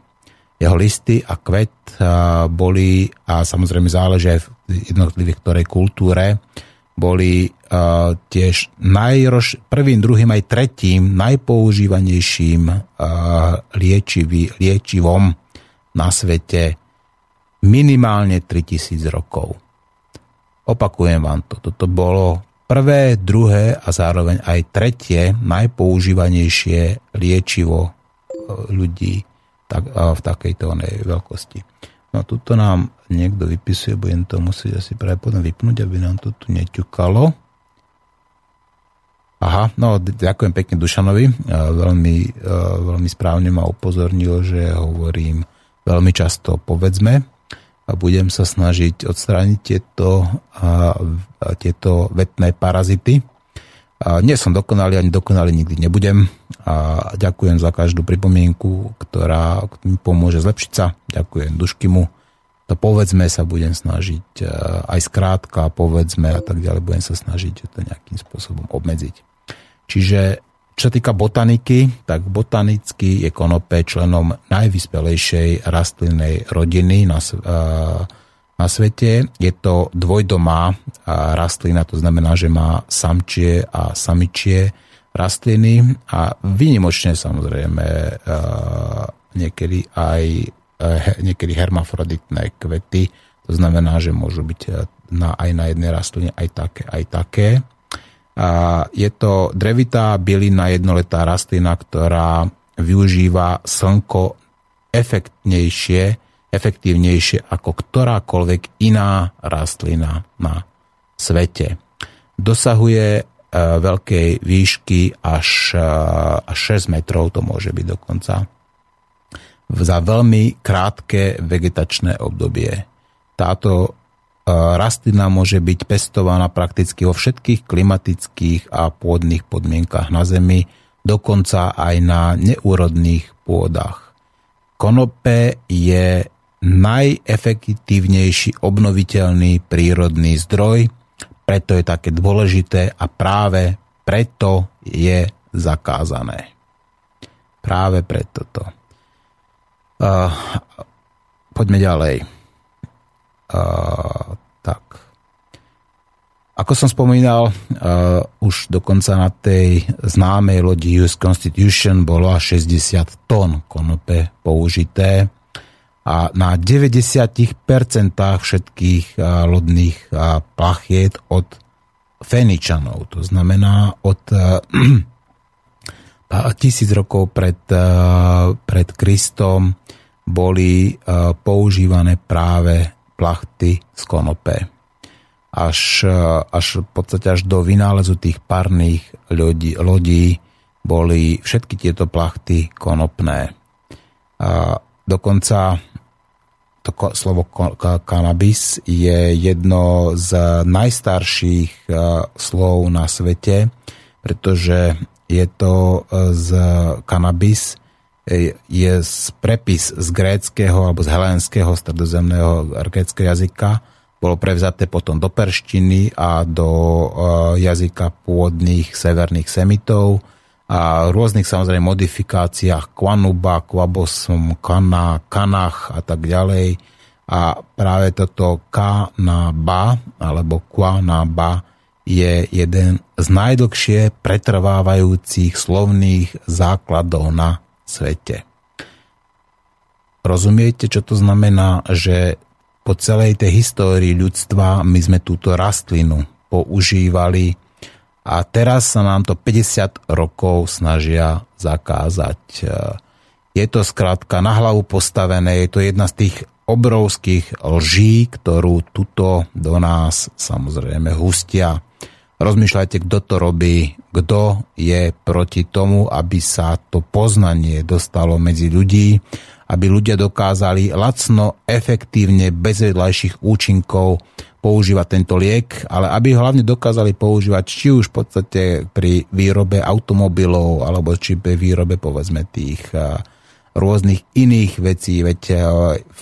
Jeho listy a kvet boli, a samozrejme záleží aj v jednotlivých ktorej kultúre, boli tiež najrož, prvým, druhým aj tretím najpoužívanejším liečivý, liečivom na svete minimálne 3000 rokov. Opakujem vám to. Toto bolo prvé, druhé a zároveň aj tretie najpoužívanejšie liečivo e, ľudí tak, v takejto veľkosti. No tuto nám niekto vypisuje, budem to musieť asi práve potom vypnúť, aby nám to tu neťukalo. Aha, no ďakujem pekne Dušanovi, e, veľmi, e, veľmi správne ma upozornil, že hovorím veľmi často povedzme, a budem sa snažiť odstrániť tieto, a, a tieto vetné parazity. A nie som dokonalý, ani dokonalý nikdy nebudem. A ďakujem za každú pripomienku, ktorá mi pomôže zlepšiť sa. Ďakujem Duškimu. To povedzme sa budem snažiť aj skrátka, povedzme a tak ďalej, budem sa snažiť to nejakým spôsobom obmedziť. Čiže čo sa týka botaniky, tak botanicky je konope členom najvyspelejšej rastlinnej rodiny na, na svete. Je to dvojdomá rastlina, to znamená, že má samčie a samičie rastliny a vynimočne samozrejme niekedy aj niekedy hermafroditné kvety, to znamená, že môžu byť na, aj na jednej rastline aj také, aj také. Je to drevitá bylina jednoletá rastlina, ktorá využíva slnko efektnejšie, efektívnejšie ako ktorákoľvek iná rastlina na svete. Dosahuje e, veľkej výšky až, e, až 6 metrov, to môže byť dokonca, za veľmi krátke vegetačné obdobie. Táto rastlina môže byť pestovaná prakticky vo všetkých klimatických a pôdnych podmienkach na Zemi, dokonca aj na neúrodných pôdach. Konope je najefektívnejší obnoviteľný prírodný zdroj, preto je také dôležité a práve preto je zakázané. Práve preto to. Uh, poďme ďalej. Tak. Ako som spomínal, uh, už dokonca na tej známej lodi US Constitution bolo až 60 tón konope použité a na 90% všetkých uh, lodných uh, plachiet od Feničanov, to znamená od uh, tisíc rokov pred, uh, pred Kristom boli uh, používané práve plachty z konope. Až, až v podstate až do vynálezu tých parných lodí, lodí boli všetky tieto plachty konopné. A dokonca to slovo kanabis je jedno z najstarších slov na svete, pretože je to z kanabis, je z prepis z gréckého alebo z helénskeho stredozemného gréckého jazyka, bolo prevzaté potom do perštiny a do e, jazyka pôvodných severných semitov a rôznych samozrejme modifikáciách Kwanuba, Kwabosom, Kana, Kanach a tak ďalej. A práve toto K na ba alebo Kwa na ba je jeden z najdlhšie pretrvávajúcich slovných základov na svete. Rozumiete, čo to znamená, že po celej tej histórii ľudstva my sme túto rastlinu používali a teraz sa nám to 50 rokov snažia zakázať. Je to skrátka na hlavu postavené, je to jedna z tých obrovských lží, ktorú tuto do nás samozrejme hustia. Rozmýšľajte, kto to robí, kto je proti tomu, aby sa to poznanie dostalo medzi ľudí, aby ľudia dokázali lacno, efektívne, bez vedľajších účinkov používať tento liek, ale aby ho hlavne dokázali používať či už v podstate pri výrobe automobilov, alebo či pri výrobe povedzme tých rôznych iných vecí. Veď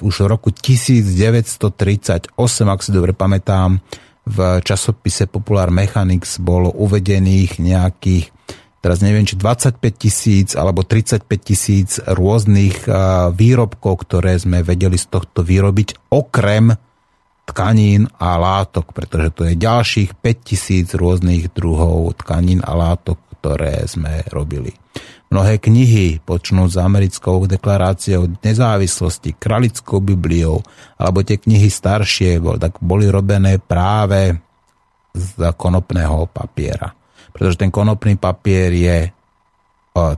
už v roku 1938, ak si dobre pamätám, v časopise Popular Mechanics bolo uvedených nejakých teraz neviem, či 25 tisíc alebo 35 tisíc rôznych výrobkov, ktoré sme vedeli z tohto vyrobiť, okrem tkanín a látok, pretože to je ďalších 5000 rôznych druhov tkanín a látok, ktoré sme robili. Mnohé knihy, počnúť s americkou deklaráciou nezávislosti, kralickou bibliou, alebo tie knihy staršie, tak boli robené práve z konopného papiera. Pretože ten konopný papier je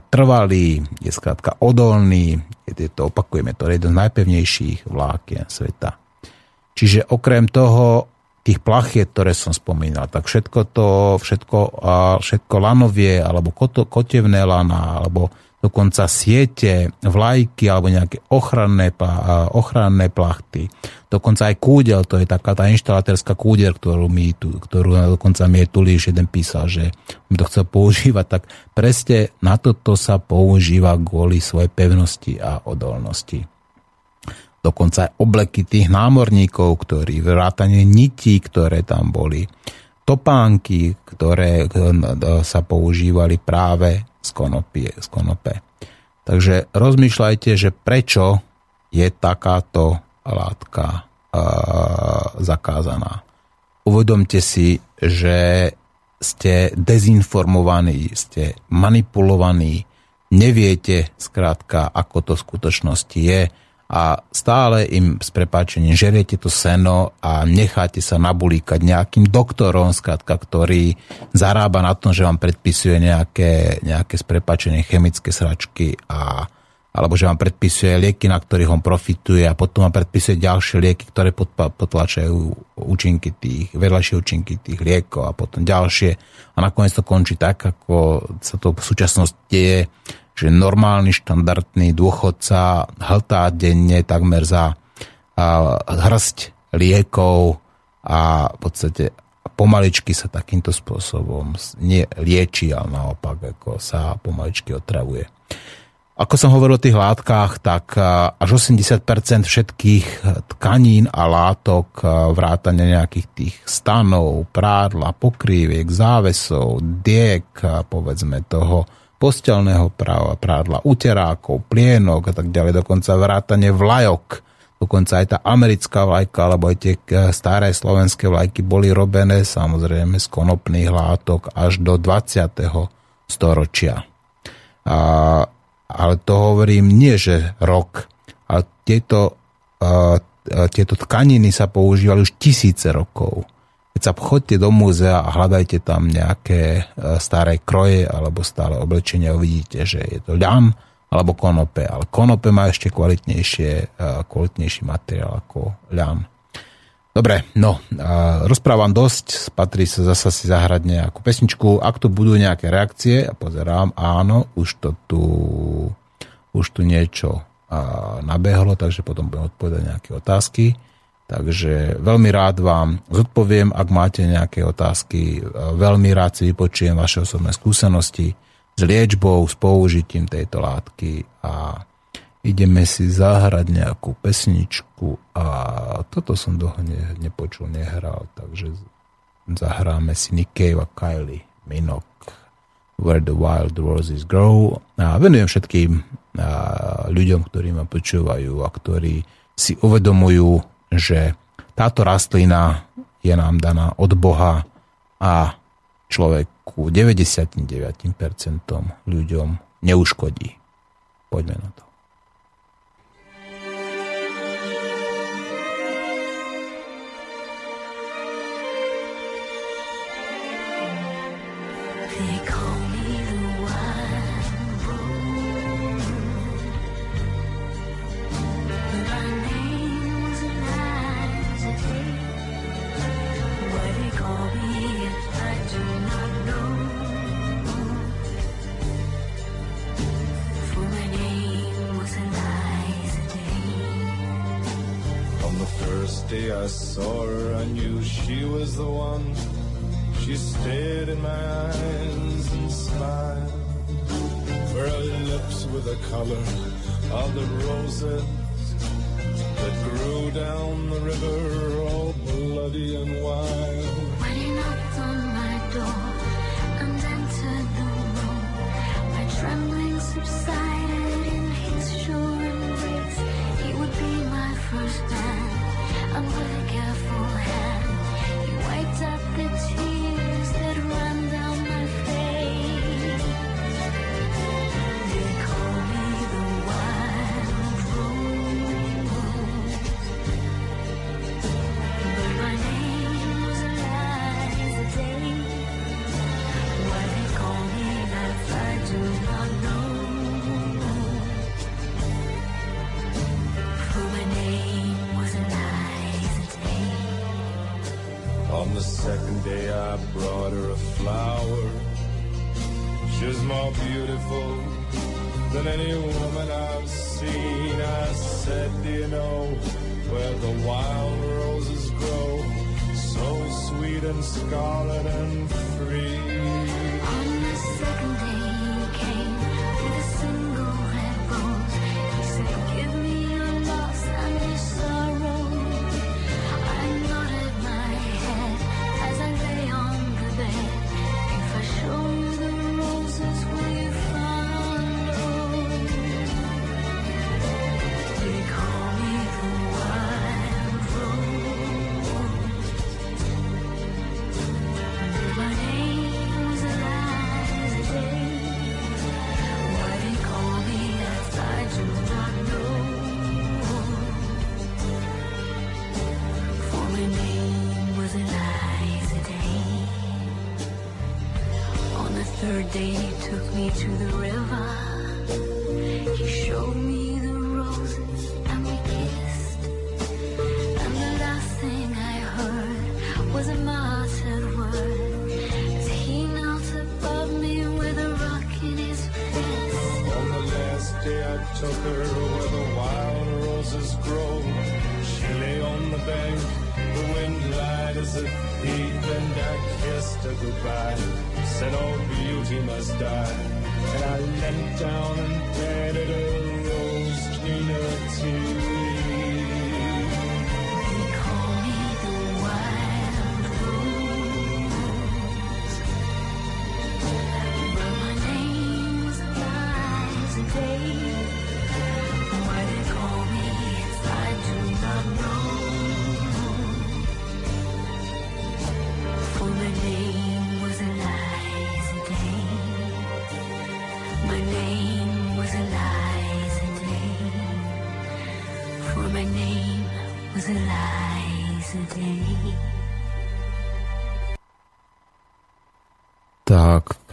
trvalý, je skrátka odolný, je to, opakujeme, to je jeden z najpevnejších vlákien sveta. Čiže okrem toho, tých plachiet, ktoré som spomínal, tak všetko to, všetko, všetko lanovie, alebo kotevné lana, alebo dokonca siete, vlajky alebo nejaké ochranné, ochranné plachty. Dokonca aj kúdel, to je taká tá inštalatérska kúdel, ktorú, mi tu, ktorú dokonca mi je Tulíš jeden písal, že mi to chcel používať, tak presne na toto sa používa kvôli svojej pevnosti a odolnosti dokonca aj obleky tých námorníkov, ktorí vrátane nití, ktoré tam boli, topánky, ktoré eh, sa používali práve z, konopie, z konope. Takže rozmýšľajte, že prečo je takáto látka uh, zakázaná. Uvedomte si, že ste dezinformovaní, ste manipulovaní, neviete skrátka, ako to v skutočnosti je a stále im s prepáčením žeriete to seno a necháte sa nabulíkať nejakým doktorom, skrátka, ktorý zarába na tom, že vám predpisuje nejaké, nejaké s prepáčením chemické sračky a alebo že vám predpisuje lieky, na ktorých on profituje a potom vám predpisuje ďalšie lieky, ktoré potlačajú účinky tých, vedľajšie účinky tých liekov a potom ďalšie. A nakoniec to končí tak, ako sa to v súčasnosti deje, že normálny štandardný dôchodca hltá denne takmer za hrsť liekov a v podstate pomaličky sa takýmto spôsobom nie lieči, ale naopak ako sa pomaličky otravuje. Ako som hovoril o tých látkach, tak až 80% všetkých tkanín a látok, vrátane nejakých tých stanov, prádla, pokrýviek, závesov, diek, povedzme toho, postelného práva, prádla, uterákov, plienok a tak ďalej, dokonca vrátane vlajok, dokonca aj tá americká vlajka, alebo aj tie eh, staré slovenské vlajky boli robené samozrejme z konopných látok až do 20. storočia. A, ale to hovorím nie, že rok, ale tieto, a, tieto tkaniny sa používali už tisíce rokov keď sa chodte do múzea a hľadajte tam nejaké e, staré kroje alebo stále oblečenia, uvidíte, že je to ľam alebo konope. Ale konope má ešte kvalitnejšie, e, kvalitnejší materiál ako ľam. Dobre, no, e, rozprávam dosť, patrí sa zasa si zahrať nejakú pesničku. Ak tu budú nejaké reakcie, a pozerám, áno, už to tu, už tu niečo nabehlo, takže potom budem odpovedať nejaké otázky. Takže veľmi rád vám zodpoviem, ak máte nejaké otázky. Veľmi rád si vypočujem vaše osobné skúsenosti s liečbou, s použitím tejto látky a ideme si zahrať nejakú pesničku a toto som dlho ne, nepočul, nehral, takže zahráme si Nick a Kylie Minok Where the Wild Roses Grow a venujem všetkým ľuďom, ktorí ma počúvajú a ktorí si uvedomujú že táto rastlina je nám daná od Boha a človeku 99% ľuďom neuškodí. Poďme na to. The one. She stared in my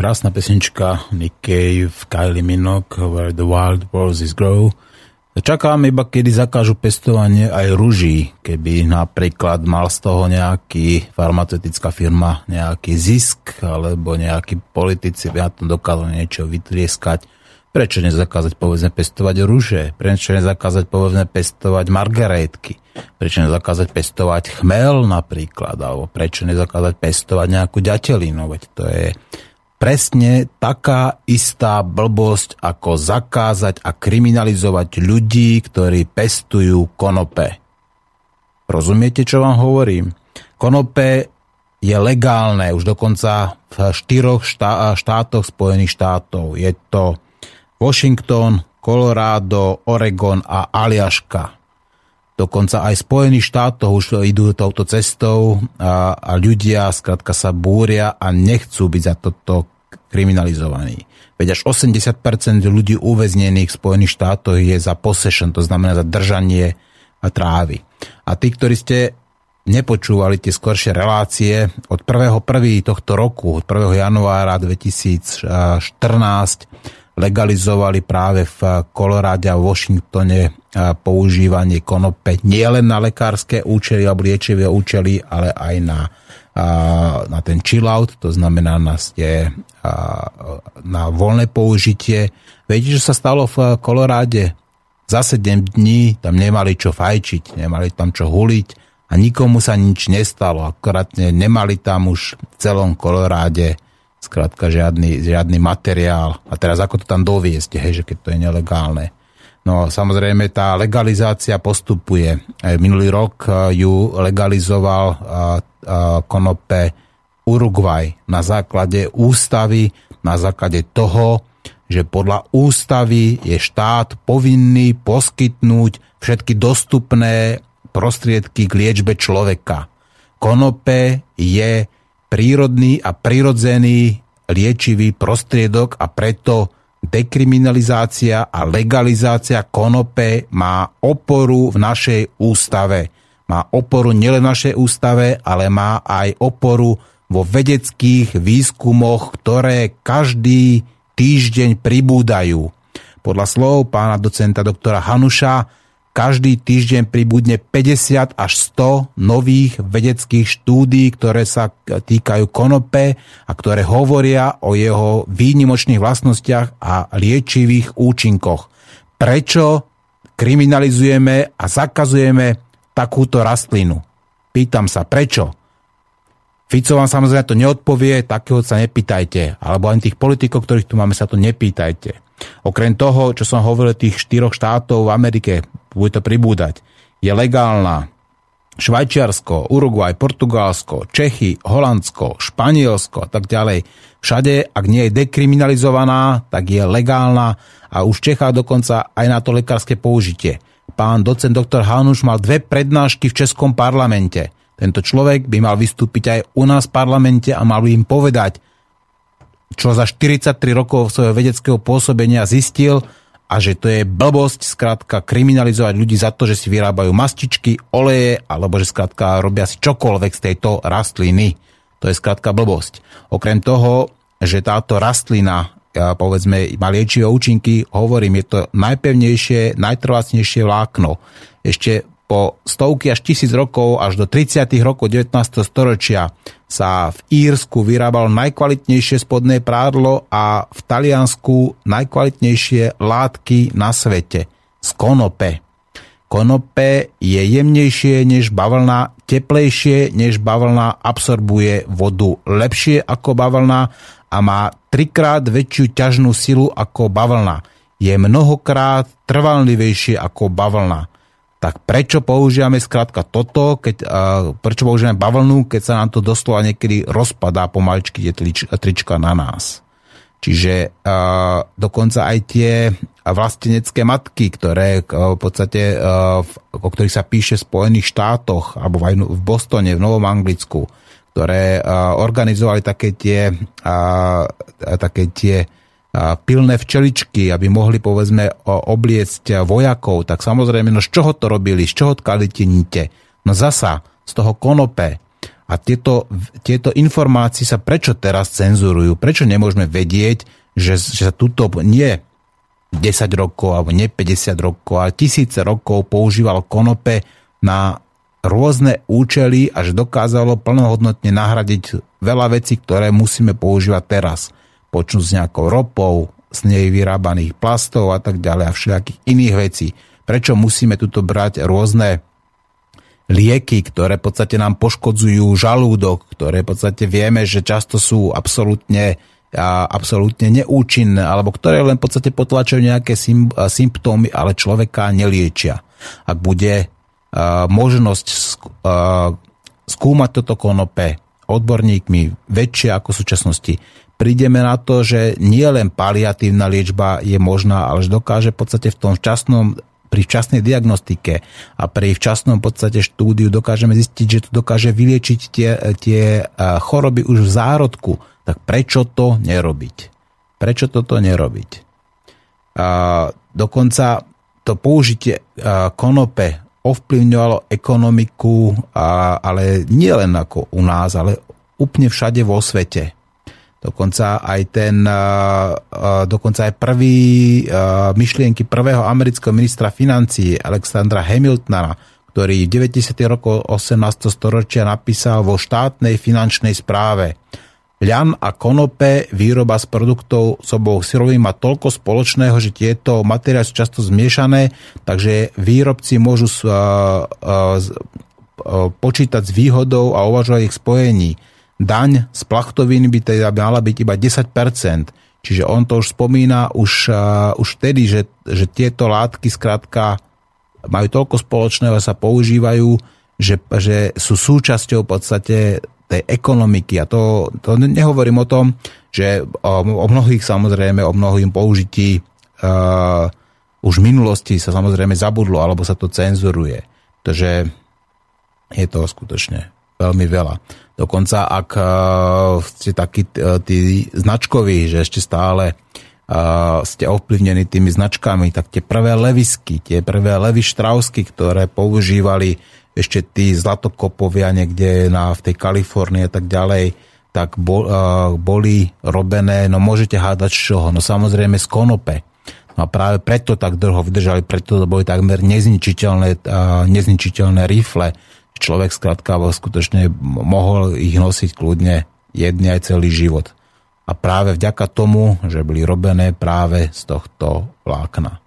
krásna pesnička Nick Cave, Kylie Minogue, Where the Wild Roses Grow. Čakám iba, kedy zakážu pestovanie aj ruží, keby napríklad mal z toho nejaký farmaceutická firma nejaký zisk, alebo nejakí politici by na tom dokázali niečo vytrieskať. Prečo nezakázať povedzme pestovať rúže? Prečo nezakázať povedzme pestovať margarétky? Prečo nezakázať pestovať chmel napríklad? Alebo prečo nezakázať pestovať nejakú ďatelinu? Veď to je presne taká istá blbosť, ako zakázať a kriminalizovať ľudí, ktorí pestujú konope. Rozumiete, čo vám hovorím? Konope je legálne už dokonca v štyroch štá- štátoch Spojených štátov. Je to Washington, Colorado, Oregon a Aliaška. Dokonca aj Spojených štátoch už idú touto cestou a, a ľudia skrátka sa búria a nechcú byť za toto kriminalizovaní. Veď až 80% ľudí uväznených v Spojených štátoch je za possession, to znamená za držanie a trávy. A tí, ktorí ste nepočúvali tie skoršie relácie, od 1.1. tohto roku, od 1. januára 2014 legalizovali práve v Koloráde a Washingtone používanie konope nielen na lekárske účely alebo liečivé účely, ale aj na, na ten chill out, to znamená na, ste, na voľné použitie. Viete, čo sa stalo v Koloráde? za 7 dní tam nemali čo fajčiť, nemali tam čo huliť a nikomu sa nič nestalo. Akorát nemali tam už v celom Koloráde skrátka žiadny, žiadny materiál. A teraz ako to tam doviesť, hej, že keď to je nelegálne. No samozrejme tá legalizácia postupuje. Minulý rok eh, ju legalizoval eh, eh, konope Uruguay na základe ústavy, na základe toho, že podľa ústavy je štát povinný poskytnúť všetky dostupné prostriedky k liečbe človeka. Konope je prírodný a prirodzený liečivý prostriedok a preto dekriminalizácia a legalizácia konope má oporu v našej ústave. Má oporu nielen v našej ústave, ale má aj oporu vo vedeckých výskumoch, ktoré každý týždeň pribúdajú. Podľa slov pána docenta doktora Hanuša každý týždeň pribudne 50 až 100 nových vedeckých štúdí, ktoré sa týkajú konope a ktoré hovoria o jeho výnimočných vlastnostiach a liečivých účinkoch. Prečo kriminalizujeme a zakazujeme takúto rastlinu? Pýtam sa, prečo? Fico vám samozrejme to neodpovie, takého sa nepýtajte. Alebo ani tých politikov, ktorých tu máme, sa to nepýtajte. Okrem toho, čo som hovoril, tých štyroch štátov v Amerike, bude to pribúdať, je legálna Švajčiarsko, Uruguay, Portugalsko, Čechy, Holandsko, Španielsko a tak ďalej. Všade, ak nie je dekriminalizovaná, tak je legálna a už v dokonca aj na to lekárske použitie. Pán docent doktor Hanuš mal dve prednášky v Českom parlamente. Tento človek by mal vystúpiť aj u nás v parlamente a mal by im povedať, čo za 43 rokov svojho vedeckého pôsobenia zistil, a že to je blbosť skrátka kriminalizovať ľudí za to, že si vyrábajú mastičky, oleje alebo že skrátka robia si čokoľvek z tejto rastliny. To je skrátka blbosť. Okrem toho, že táto rastlina povedzme má liečivé účinky, hovorím, je to najpevnejšie, najtrvácnejšie vlákno. Ešte po stovky až tisíc rokov až do 30. rokov 19. storočia sa v Írsku vyrábalo najkvalitnejšie spodné prádlo a v Taliansku najkvalitnejšie látky na svete z konope. Konope je jemnejšie než bavlna, teplejšie než bavlna, absorbuje vodu lepšie ako bavlna a má trikrát väčšiu ťažnú silu ako bavlna. Je mnohokrát trvalnivejšie ako bavlna tak prečo používame skrátka toto, keď, prečo používame bavlnu, keď sa nám to doslova niekedy rozpadá pomaličky tie trička na nás. Čiže dokonca aj tie vlastenecké matky, ktoré v podstate, o ktorých sa píše v Spojených štátoch, alebo aj v Bostone, v Novom Anglicku, ktoré organizovali také tie, také tie pilné včeličky, aby mohli povedzme obliecť vojakov, tak samozrejme, no z čoho to robili, z čoho tkali tie nite? No zasa, z toho konope. A tieto, tieto informácie sa prečo teraz cenzurujú? Prečo nemôžeme vedieť, že, že sa tuto nie 10 rokov, alebo nie 50 rokov, ale tisíce rokov používalo konope na rôzne účely, až dokázalo plnohodnotne nahradiť veľa vecí, ktoré musíme používať teraz počnúť s nejakou ropou, z nej vyrábaných plastov a tak ďalej a všelijakých iných vecí. Prečo musíme tuto brať rôzne lieky, ktoré v podstate nám poškodzujú žalúdok, ktoré v podstate vieme, že často sú absolútne, absolútne neúčinné, alebo ktoré len v podstate potlačujú nejaké symptómy, ale človeka neliečia. Ak bude možnosť skúmať toto konope odborníkmi väčšie ako v súčasnosti, prídeme na to, že nie len paliatívna liečba je možná, ale že dokáže v podstate v tom včasnom pri včasnej diagnostike a pri včasnom podstate štúdiu dokážeme zistiť, že to dokáže vyliečiť tie, tie choroby už v zárodku. Tak prečo to nerobiť? Prečo toto nerobiť? A dokonca to použitie konope ovplyvňovalo ekonomiku, ale nie len ako u nás, ale úplne všade vo svete. Dokonca aj ten, dokonca aj prvý myšlienky prvého amerického ministra financií Alexandra Hamiltona, ktorý v 90. rokoch 18. storočia napísal vo štátnej finančnej správe. Ľan a konope, výroba z produktov s obou syrovín má toľko spoločného, že tieto materiály sú často zmiešané, takže výrobci môžu počítať s výhodou a uvažovať ich spojení. Daň z plachtoviny by teda mala byť iba 10%, čiže on to už spomína už, uh, už vtedy, že, že tieto látky skrátka majú toľko spoločného a sa používajú, že, že sú súčasťou v podstate tej ekonomiky. A to, to nehovorím o tom, že o, o mnohých samozrejme, o mnohým použití uh, už v minulosti sa samozrejme zabudlo, alebo sa to cenzuruje. Takže je to skutočne veľmi veľa. Dokonca ak uh, ste takí uh, tí značkoví, že ešte stále uh, ste ovplyvnení tými značkami, tak tie prvé levisky, tie prvé levy štrausky, ktoré používali ešte tí zlatokopovia niekde na, v tej Kalifornii a tak ďalej, tak bol, uh, boli robené, no môžete hádať z čoho? No samozrejme z konope. No a práve preto tak dlho vydržali, preto to boli takmer nezničiteľné, uh, nezničiteľné rifle. Človek skrátka skutočne mohol ich nosiť kľudne jedný aj celý život. A práve vďaka tomu, že boli robené práve z tohto vlákna.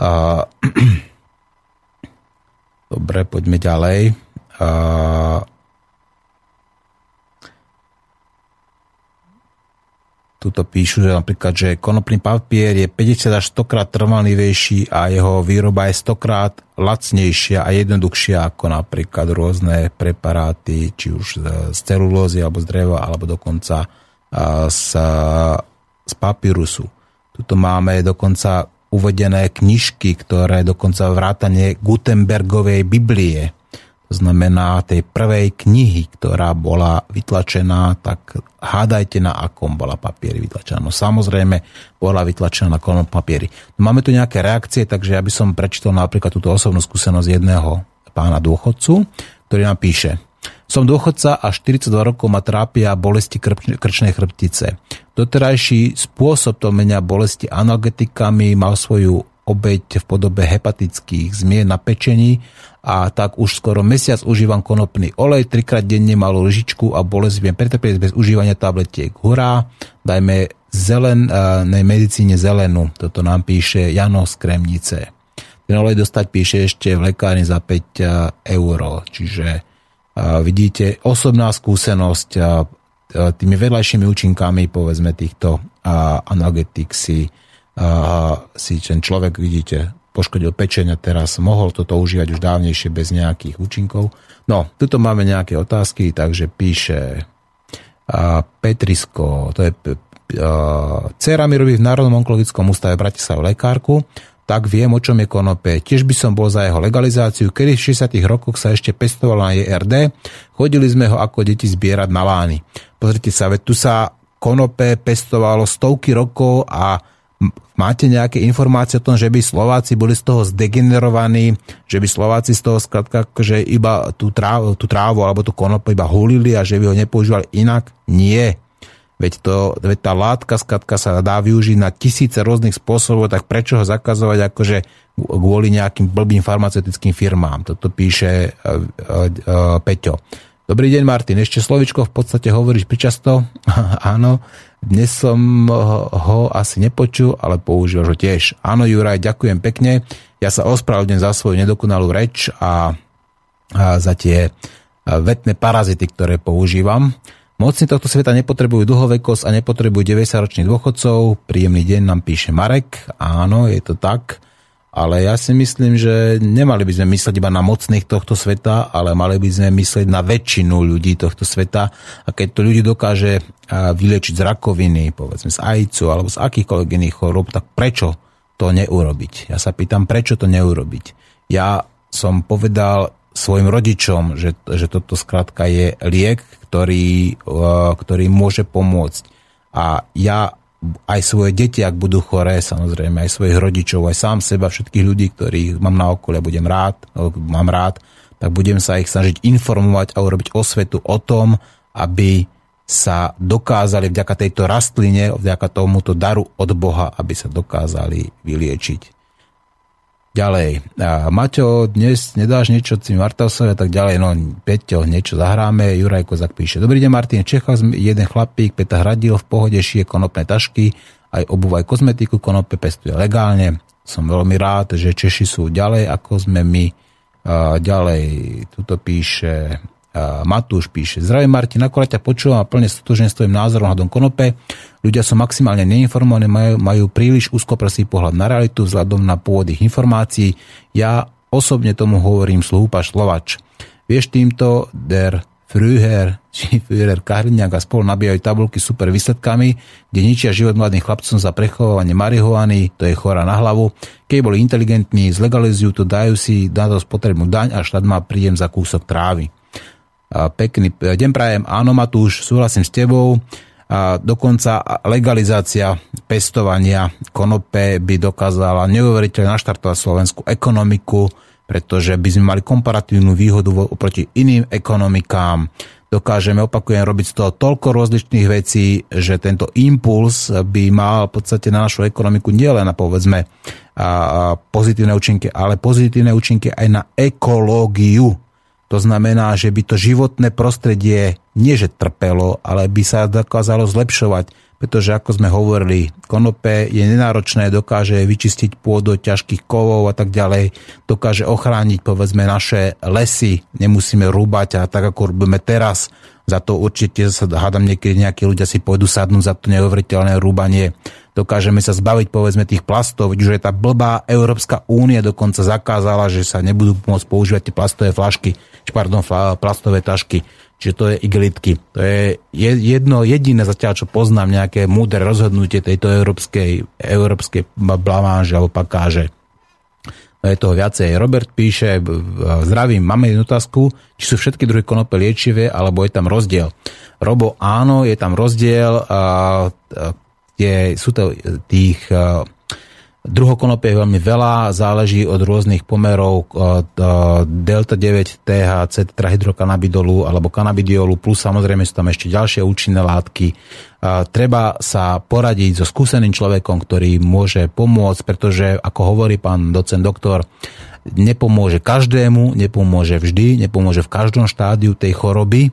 Uh, Dobre, poďme ďalej. Uh, tuto píšu, že napríklad, že konopný papier je 50 až 100 krát trvanlivejší a jeho výroba je 100 krát lacnejšia a jednoduchšia ako napríklad rôzne preparáty, či už z celulózy alebo z dreva, alebo dokonca z, z papírusu. Tuto máme dokonca uvedené knižky, ktoré dokonca vrátanie Gutenbergovej Biblie, znamená tej prvej knihy, ktorá bola vytlačená, tak hádajte na akom bola papieri vytlačená. No samozrejme bola vytlačená na kolom papieri. No, máme tu nejaké reakcie, takže ja by som prečítal napríklad túto osobnú skúsenosť jedného pána dôchodcu, ktorý nám píše. Som dôchodca a 42 rokov ma trápia bolesti krčnej chrbtice. Doterajší spôsob tlmenia bolesti analgetikami mal svoju obeď v podobe hepatických zmien na pečení a tak už skoro mesiac užívam konopný olej, trikrát denne malú lžičku a bolesť viem pretrpieť bez užívania tabletiek. Hurá, dajme zelenej medicíne zelenú. Toto nám píše Jano z Kremnice. Ten olej dostať píše ešte v lekárni za 5 eur, čiže vidíte osobná skúsenosť tými vedľajšími účinkami povedzme týchto analgetik si, si ten človek vidíte poškodil pečeň a teraz mohol toto užívať už dávnejšie bez nejakých účinkov. No, tuto máme nejaké otázky, takže píše Petrisko, to je Cera mi robí v Národnom onkologickom ústave Bratislave lekárku tak viem, o čom je konope. Tiež by som bol za jeho legalizáciu, kedy v 60 rokoch sa ešte pestovalo na JRD, chodili sme ho ako deti zbierať na lány. Pozrite sa, veď tu sa konope pestovalo stovky rokov a máte nejaké informácie o tom, že by Slováci boli z toho zdegenerovaní, že by Slováci z toho skladka, že iba tú trávu, tú trávu alebo tú konope iba hulili a že by ho nepoužívali inak? Nie. Veď, to, veď tá látka skatka sa dá využiť na tisíce rôznych spôsobov, tak prečo ho zakazovať akože kvôli nejakým blbým farmaceutickým firmám. Toto píše uh, uh, Peťo. Dobrý deň, Martin. Ešte slovičko v podstate hovoríš pričasto. Áno, dnes som ho asi nepočul, ale používaš ho tiež. Áno, Juraj, ďakujem pekne. Ja sa ospravedlňujem za svoju nedokonalú reč a, a za tie vetné parazity, ktoré používam. Mocní tohto sveta nepotrebujú dlhovekosť a nepotrebujú 90-ročných dôchodcov. Príjemný deň nám píše Marek. Áno, je to tak. Ale ja si myslím, že nemali by sme myslieť iba na mocných tohto sveta, ale mali by sme myslieť na väčšinu ľudí tohto sveta. A keď to ľudí dokáže vyliečiť z rakoviny, povedzme z ajcu alebo z akýchkoľvek iných chorób, tak prečo to neurobiť? Ja sa pýtam, prečo to neurobiť? Ja som povedal svojim rodičom, že, že toto skrátka je liek, ktorý, ktorý môže pomôcť. A ja aj svoje deti, ak budú choré, samozrejme, aj svojich rodičov, aj sám seba, všetkých ľudí, ktorých mám na okolie, budem rád, mám rád, tak budem sa ich snažiť informovať a urobiť osvetu o tom, aby sa dokázali vďaka tejto rastline, vďaka tomuto daru od Boha, aby sa dokázali vyliečiť. Ďalej. A Maťo, dnes nedáš niečo tým Martausovi a tak ďalej. No, Peťo, niečo zahráme. Juraj Kozak píše. Dobrý deň, Martin. Čechov jeden chlapík, Peter Hradil, v pohode šije konopné tašky, aj obuv, aj kozmetiku. Konope pestuje legálne. Som veľmi rád, že Češi sú ďalej, ako sme my. A ďalej, tuto píše Matúš píše, zdravím Martin, akorát ťa počúvam a plne stotožne s tvojim názorom hľadom konope. Ľudia sú maximálne neinformovaní, majú, majú príliš úzkoprsý pohľad na realitu vzhľadom na pôvod ich informácií. Ja osobne tomu hovorím slúpaš slovač. Vieš týmto der Früher či Führer Kahriňák a spolu nabíjajú tabulky super výsledkami, kde ničia život mladým chlapcom za prechovávanie marihuany, to je chora na hlavu. Keď boli inteligentní, zlegalizujú to, dajú si na to spotrebnú daň a štát má príjem za kúsok trávy. Pekný deň prajem, áno Matúš, súhlasím s tebou. A dokonca legalizácia pestovania konope by dokázala neuveriteľne naštartovať slovenskú ekonomiku, pretože by sme mali komparatívnu výhodu oproti iným ekonomikám. Dokážeme, opakujem, robiť z toho toľko rozličných vecí, že tento impuls by mal v podstate na našu ekonomiku nielen na povedzme pozitívne účinky, ale pozitívne účinky aj na ekológiu to znamená, že by to životné prostredie nie že trpelo, ale by sa dokázalo zlepšovať, pretože ako sme hovorili, konope je nenáročné, dokáže vyčistiť pôdu ťažkých kovov a tak ďalej, dokáže ochrániť povedzme naše lesy, nemusíme rúbať a tak ako robíme teraz, za to určite sa hádam niekedy nejakí ľudia si pôjdu sadnúť za to neuveriteľné rúbanie dokážeme sa zbaviť povedzme tých plastov, že tá blbá Európska únia dokonca zakázala, že sa nebudú môcť používať tie plastové flašky, či pardon, plastové tašky. Čiže to je igelitky. To je jedno jediné zatiaľ, čo poznám nejaké múdre rozhodnutie tejto európskej, európskej blamáže alebo pakáže. No je toho viacej. Robert píše, zdravím, máme jednu otázku, či sú všetky druhy konope liečivé, alebo je tam rozdiel. Robo, áno, je tam rozdiel. Je, sú to tých Druhokonopie je veľmi veľa, záleží od rôznych pomerov od delta 9 THC, tetrahydrokanabidolu alebo kanabidiolu, plus samozrejme sú tam ešte ďalšie účinné látky. Treba sa poradiť so skúseným človekom, ktorý môže pomôcť, pretože ako hovorí pán docent doktor, nepomôže každému, nepomôže vždy, nepomôže v každom štádiu tej choroby,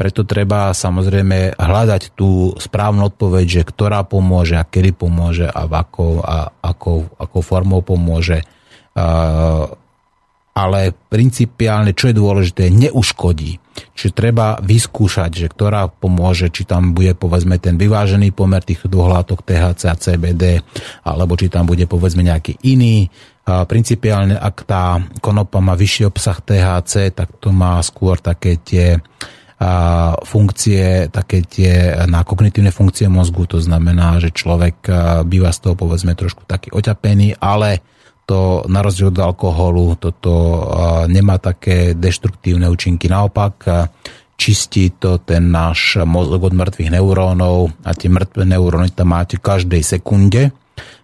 preto treba samozrejme hľadať tú správnu odpoveď, že ktorá pomôže a kedy pomôže a v akou, a akou, akou formou pomôže. Ale principiálne, čo je dôležité, neuškodí. Čiže treba vyskúšať, že ktorá pomôže, či tam bude povedzme ten vyvážený pomer týchto dvoch látok THC a CBD, alebo či tam bude povedzme nejaký iný Principiálne, ak tá konopa má vyšší obsah THC, tak to má skôr také tie funkcie, také tie na kognitívne funkcie mozgu, to znamená, že človek býva z toho povedzme trošku taký oťapený, ale to na rozdiel od alkoholu toto nemá také deštruktívne účinky. Naopak čistí to ten náš mozog od mŕtvych neurónov a tie mŕtve neuróny tam máte každej sekunde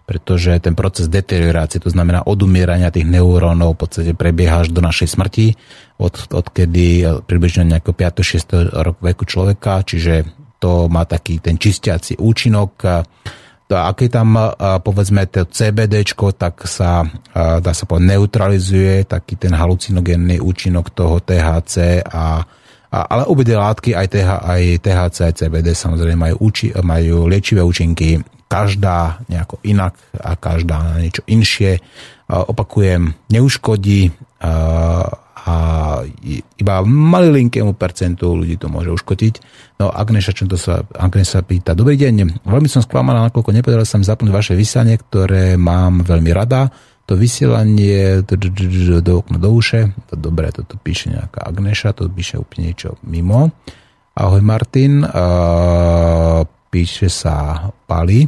pretože ten proces deteriorácie, to znamená odumierania tých neurónov v podstate prebieha až do našej smrti, od, odkedy približne nejakého 5. 6. roku veku človeka, čiže to má taký ten čistiaci účinok. A keď tam povedzme to CBD, tak sa dá sa povedať neutralizuje taký ten halucinogénny účinok toho THC a, ale obidve látky, aj, TH, aj THC, aj CBD samozrejme majú, uči, majú liečivé účinky každá nejako inak a každá na niečo inšie. Opakujem, neuškodí a iba malilinkému percentu ľudí to môže uškodiť. No Agneša, čo to sa, Agneša pýta, dobrý deň, veľmi som sklamaná, nakoľko nepodarilo sa mi zapnúť vaše vysielanie, ktoré mám veľmi rada. To vysielanie do okna do uše, to dobre, toto píše nejaká Agneša, to píše úplne niečo mimo. Ahoj Martin, píše sa Pali.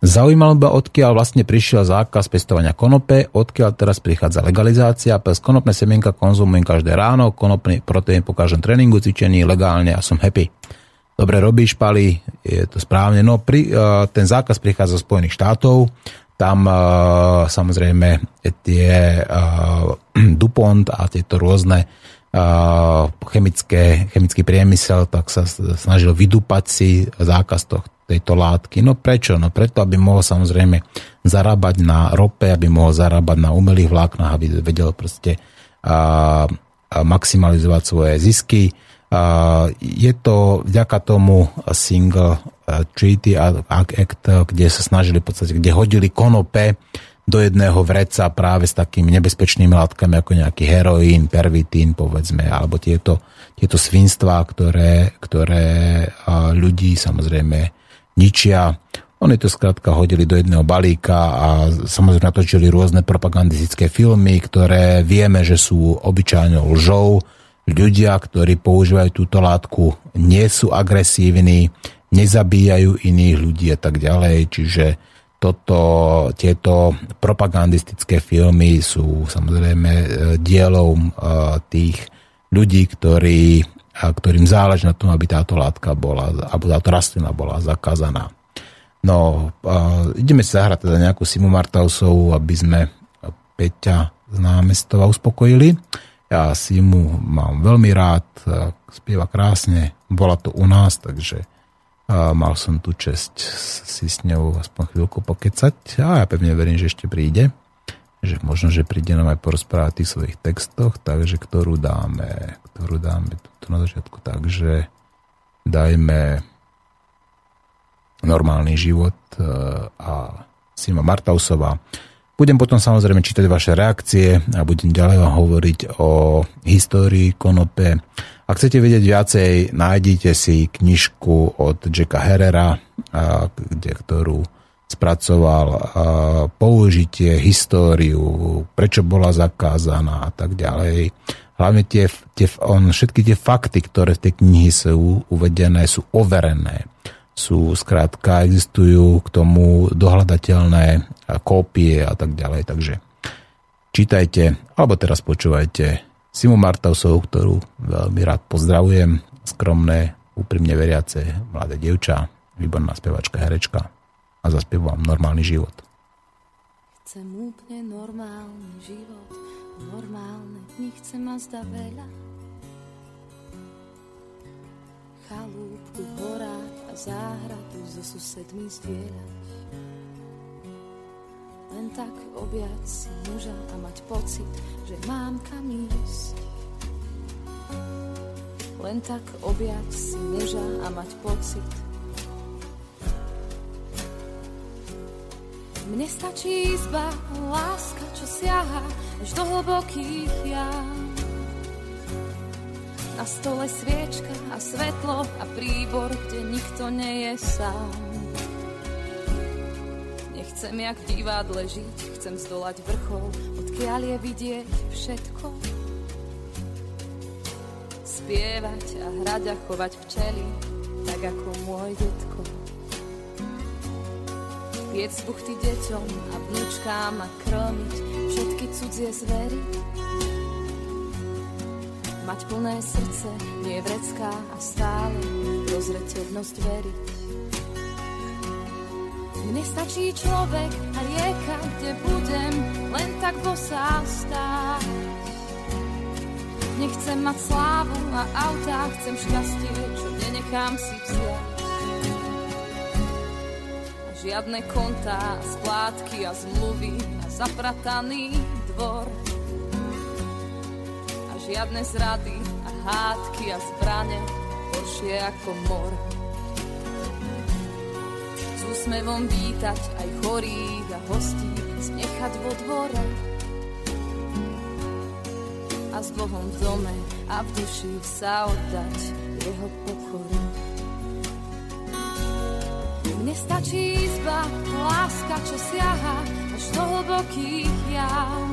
Zaujímalo by, odkiaľ vlastne prišiel zákaz pestovania konope, odkiaľ teraz prichádza legalizácia. Pes konopné semienka konzumujem každé ráno, konopný proteín po každom tréningu, cvičení legálne a som happy. Dobre robíš, Pali, je to správne. No, pri, uh, ten zákaz prichádza z Spojených štátov, tam uh, samozrejme tie uh, DuPont a tieto rôzne chemické, chemický priemysel, tak sa snažil vydupať si zákaz tohto tejto látky. No prečo? No preto, aby mohol samozrejme zarábať na rope, aby mohol zarábať na umelých vláknach, aby vedel proste a, a maximalizovať svoje zisky. A, je to vďaka tomu single treaty act, kde sa snažili v podstate, kde hodili konope do jedného vreca práve s takými nebezpečnými látkami ako nejaký heroín, pervitín, povedzme, alebo tieto, tieto svinstvá, ktoré, ktoré ľudí samozrejme ničia. Oni to skrátka hodili do jedného balíka a samozrejme natočili rôzne propagandistické filmy, ktoré vieme, že sú obyčajnou lžou. Ľudia, ktorí používajú túto látku, nie sú agresívni, nezabíjajú iných ľudí a tak ďalej. Čiže toto, tieto propagandistické filmy sú samozrejme e, dielom e, tých ľudí, ktorí, ktorým záleží na tom, aby táto látka bola, alebo táto rastlina bola zakázaná. No, ideme si zahrať teda nejakú Simu Martausovú, aby sme Peťa z námestova uspokojili. Ja Simu mám veľmi rád, spieva krásne, bola to u nás, takže mal som tu čest si s ňou aspoň chvíľku pokecať a ja pevne verím, že ešte príde. Že možno, že príde nám aj porozprávať o tých svojich textoch, takže ktorú dáme, ktorú dáme tu na začiatku, takže dajme normálny život e, a Sima Martausová. Budem potom samozrejme čítať vaše reakcie a budem ďalej vám hovoriť o histórii konope, ak chcete vedieť viacej, nájdite si knižku od Jacka Herrera, kde, ktorú spracoval použitie, históriu, prečo bola zakázaná a tak ďalej. Hlavne tie, tie, on, všetky tie fakty, ktoré v tej knihy sú uvedené, sú overené. Sú skrátka, existujú k tomu dohľadateľné kópie a tak ďalej. Takže čítajte, alebo teraz počúvajte Simu Martausovú, ktorú veľmi rád pozdravujem, skromné, úprimne veriace mladé dievča, výborná spevačka, herečka a zaspievam normálny život. Chcem úplne normálny život, normálne dni chcem ma zda veľa. Chalúbku horách a záhradu so susedmi zdieľať. Len tak objať si muža a mať pocit, že mám kam ísť. Len tak objať si muža a mať pocit. Mne stačí izba, láska, čo siaha až do hlbokých jam. Na stole sviečka a svetlo a príbor, kde nikto nie je sám. Chcem jak v divadle žiť, chcem zdolať vrchol, odkiaľ je vidieť všetko. Spievať a hrať a chovať včely, tak ako môj detko. Piec buchty deťom a vnúčkám a krmiť všetky cudzie zvery. Mať plné srdce, nie vrecká a stále prozreteľnosť veriť. Mne stačí človek a rieka, kde budem len tak bosá stáť. Nechcem mať slávu a autá, chcem šťastie, čo nenechám si vziať. Žiadne kontá, splátky a zmluvy a zaprataný dvor. A žiadne zrady a hádky a zbrane, horšie ako mor úsmevom vítať aj chorých a hostí, znechať vo dvore. A s Bohom v dome a v duši sa oddať jeho pokoru. Mne stačí izba, láska, čo siaha až do hlbokých jam.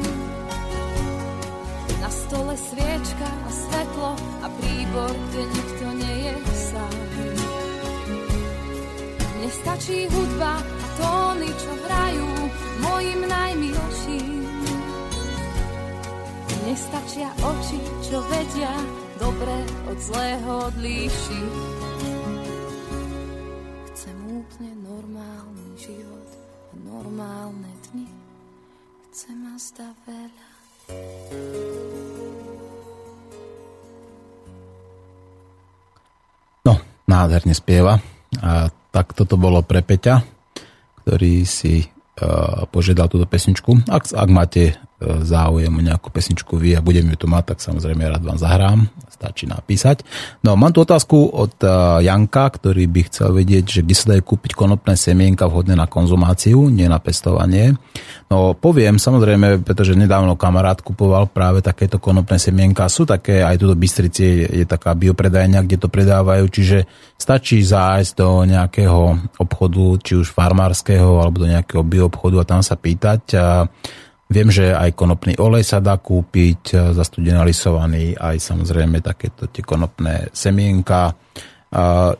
Na stole sviečka a svetlo a príbor, kde nikto nie je sám. Nestačí hudba a tóny, čo hrajú mojim najmilším. Nestačia oči, čo vedia dobre od zlého odlíšiť. Chcem a zda veľa. No, nádherne spieva. A tak toto bolo pre Peťa, ktorý si uh, požiadal túto pesničku. Ak, ak máte záujem o nejakú pesničku vy a budem ju tu mať, tak samozrejme rád vám zahrám. Stačí napísať. No, mám tu otázku od uh, Janka, ktorý by chcel vedieť, že kde sa dajú kúpiť konopné semienka vhodné na konzumáciu, nie na pestovanie. No poviem, samozrejme, pretože nedávno kamarát kupoval práve takéto konopné semienka. Sú také, aj tu do Bystrici je taká biopredajňa, kde to predávajú, čiže stačí zájsť do nejakého obchodu, či už farmárskeho, alebo do nejakého bioobchodu a tam sa pýtať. A viem, že aj konopný olej sa dá kúpiť, zastudená lisovaný, aj samozrejme takéto tie konopné semienka.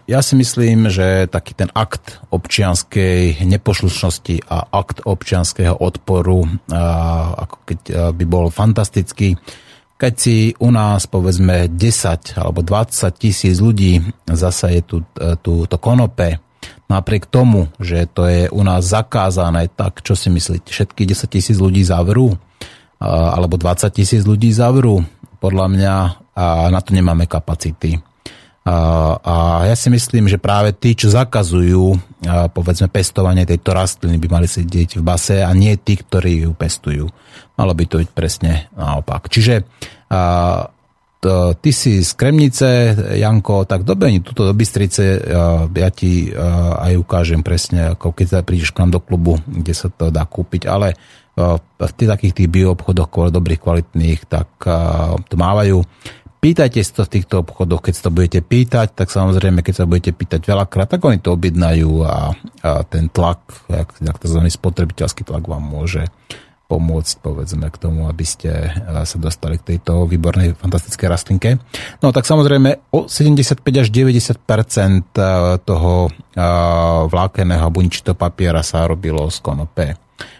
Ja si myslím, že taký ten akt občianskej nepošlušnosti a akt občianského odporu, ako keď by bol fantastický, keď si u nás povedzme 10 alebo 20 tisíc ľudí zasa je tu, e, tu to konope, napriek tomu, že to je u nás zakázané, tak čo si myslíte, všetky 10 tisíc ľudí zavrú? Alebo 20 tisíc ľudí zavrú? Podľa mňa a na to nemáme kapacity. A ja si myslím, že práve tí, čo zakazujú povedzme pestovanie tejto rastliny, by mali sedieť v base a nie tí, ktorí ju pestujú. Malo by to byť presne naopak. Čiže to, ty si z Kremnice, Janko, tak dobehni túto do Bystrice, ja ti aj ukážem presne, ako keď prídeš k nám do klubu, kde sa to dá kúpiť, ale v tých takých tých bioobchodoch dobrých, kvalitných, tak to mávajú. Pýtajte si to v týchto obchodoch, keď sa to budete pýtať, tak samozrejme, keď sa budete pýtať veľakrát, tak oni to objednajú a, a ten tlak, jak, jak tzv. spotrebiteľský tlak vám môže pomôcť, povedzme, k tomu, aby ste sa dostali k tejto výbornej, fantastickej rastlinke. No tak samozrejme, o 75 až 90% toho vlákeného buničitého papiera sa robilo z konope.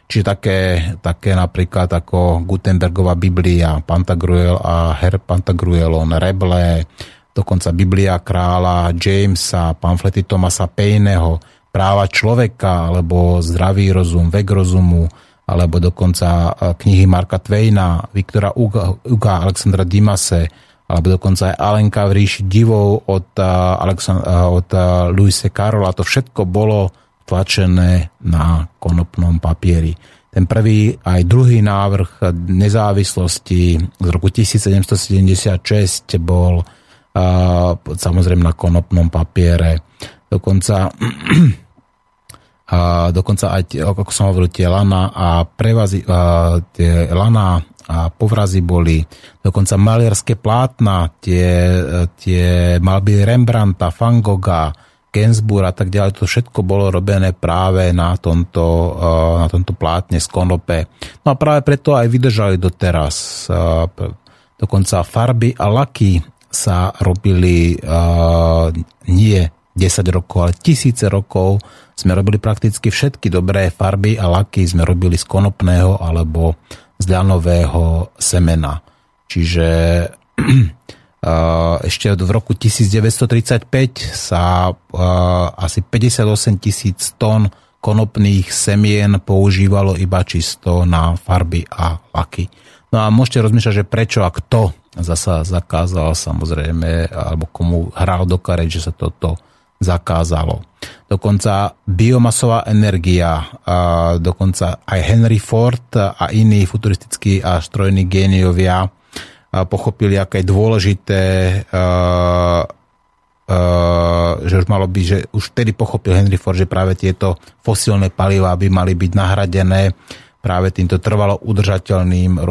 Čiže také, také napríklad ako Gutenbergová Biblia, Pantagruel a Her Pantagruelon, Reble, dokonca Biblia kráľa Jamesa, pamflety Tomasa Payneho, práva človeka, alebo zdravý rozum, vek rozumu, alebo dokonca e, knihy Marka Twaina, Viktora Uga, Alexandra Dimase, alebo dokonca aj Alenka v ríši divov od, e, Alexand- e, od Luise Karola. To všetko bolo tlačené na konopnom papieri. Ten prvý aj druhý návrh nezávislosti z roku 1776 bol samozrejme na konopnom papiere. Dokonca a dokonca aj, ako som hovoril, tie lana a prevazy, a tie lana a povrazy boli, dokonca maliarské plátna, tie, tie malby Rembrandta, Fangoga, Gensburg a tak ďalej, to všetko bolo robené práve na tomto, na tomto plátne z konope. No a práve preto aj vydržali doteraz. Dokonca farby a laky sa robili nie 10 rokov, ale tisíce rokov sme robili prakticky všetky dobré farby a laky sme robili z konopného alebo z ľanového semena. Čiže ešte v roku 1935 sa asi 58 tisíc tón konopných semien používalo iba čisto na farby a laky. No a môžete rozmýšľať, že prečo a kto zasa zakázal samozrejme, alebo komu hral do kare, že sa toto zakázalo. Dokonca biomasová energia, dokonca aj Henry Ford a iní futuristickí a strojní géniovia pochopili, aké je dôležité, že už malo byť, že už vtedy pochopil Henry Ford, že práve tieto fosílne palivá by mali byť nahradené práve týmto trvalo udržateľným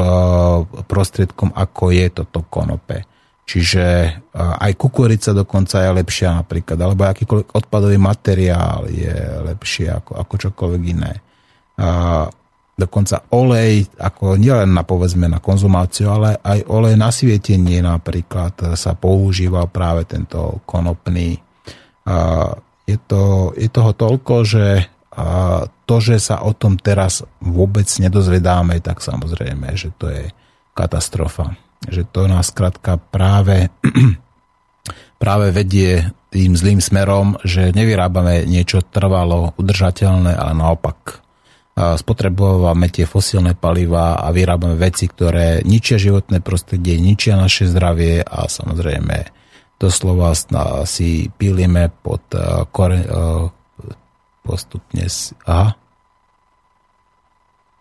prostriedkom, ako je toto konope. Čiže aj kukurica dokonca je lepšia napríklad, alebo akýkoľvek odpadový materiál je lepšie ako, ako čokoľvek iné dokonca olej, ako nielen na povedzme na konzumáciu, ale aj olej na svietenie napríklad sa používa práve tento konopný. Je, to, je toho toľko, že to, že sa o tom teraz vôbec nedozvedáme, tak samozrejme, že to je katastrofa. Že to nás krátka práve, práve vedie tým zlým smerom, že nevyrábame niečo trvalo, udržateľné, ale naopak spotrebovávame tie fosílne paliva a vyrábame veci, ktoré ničia životné prostredie, ničia naše zdravie a samozrejme doslova si pílime pod kore, postupne. Aha.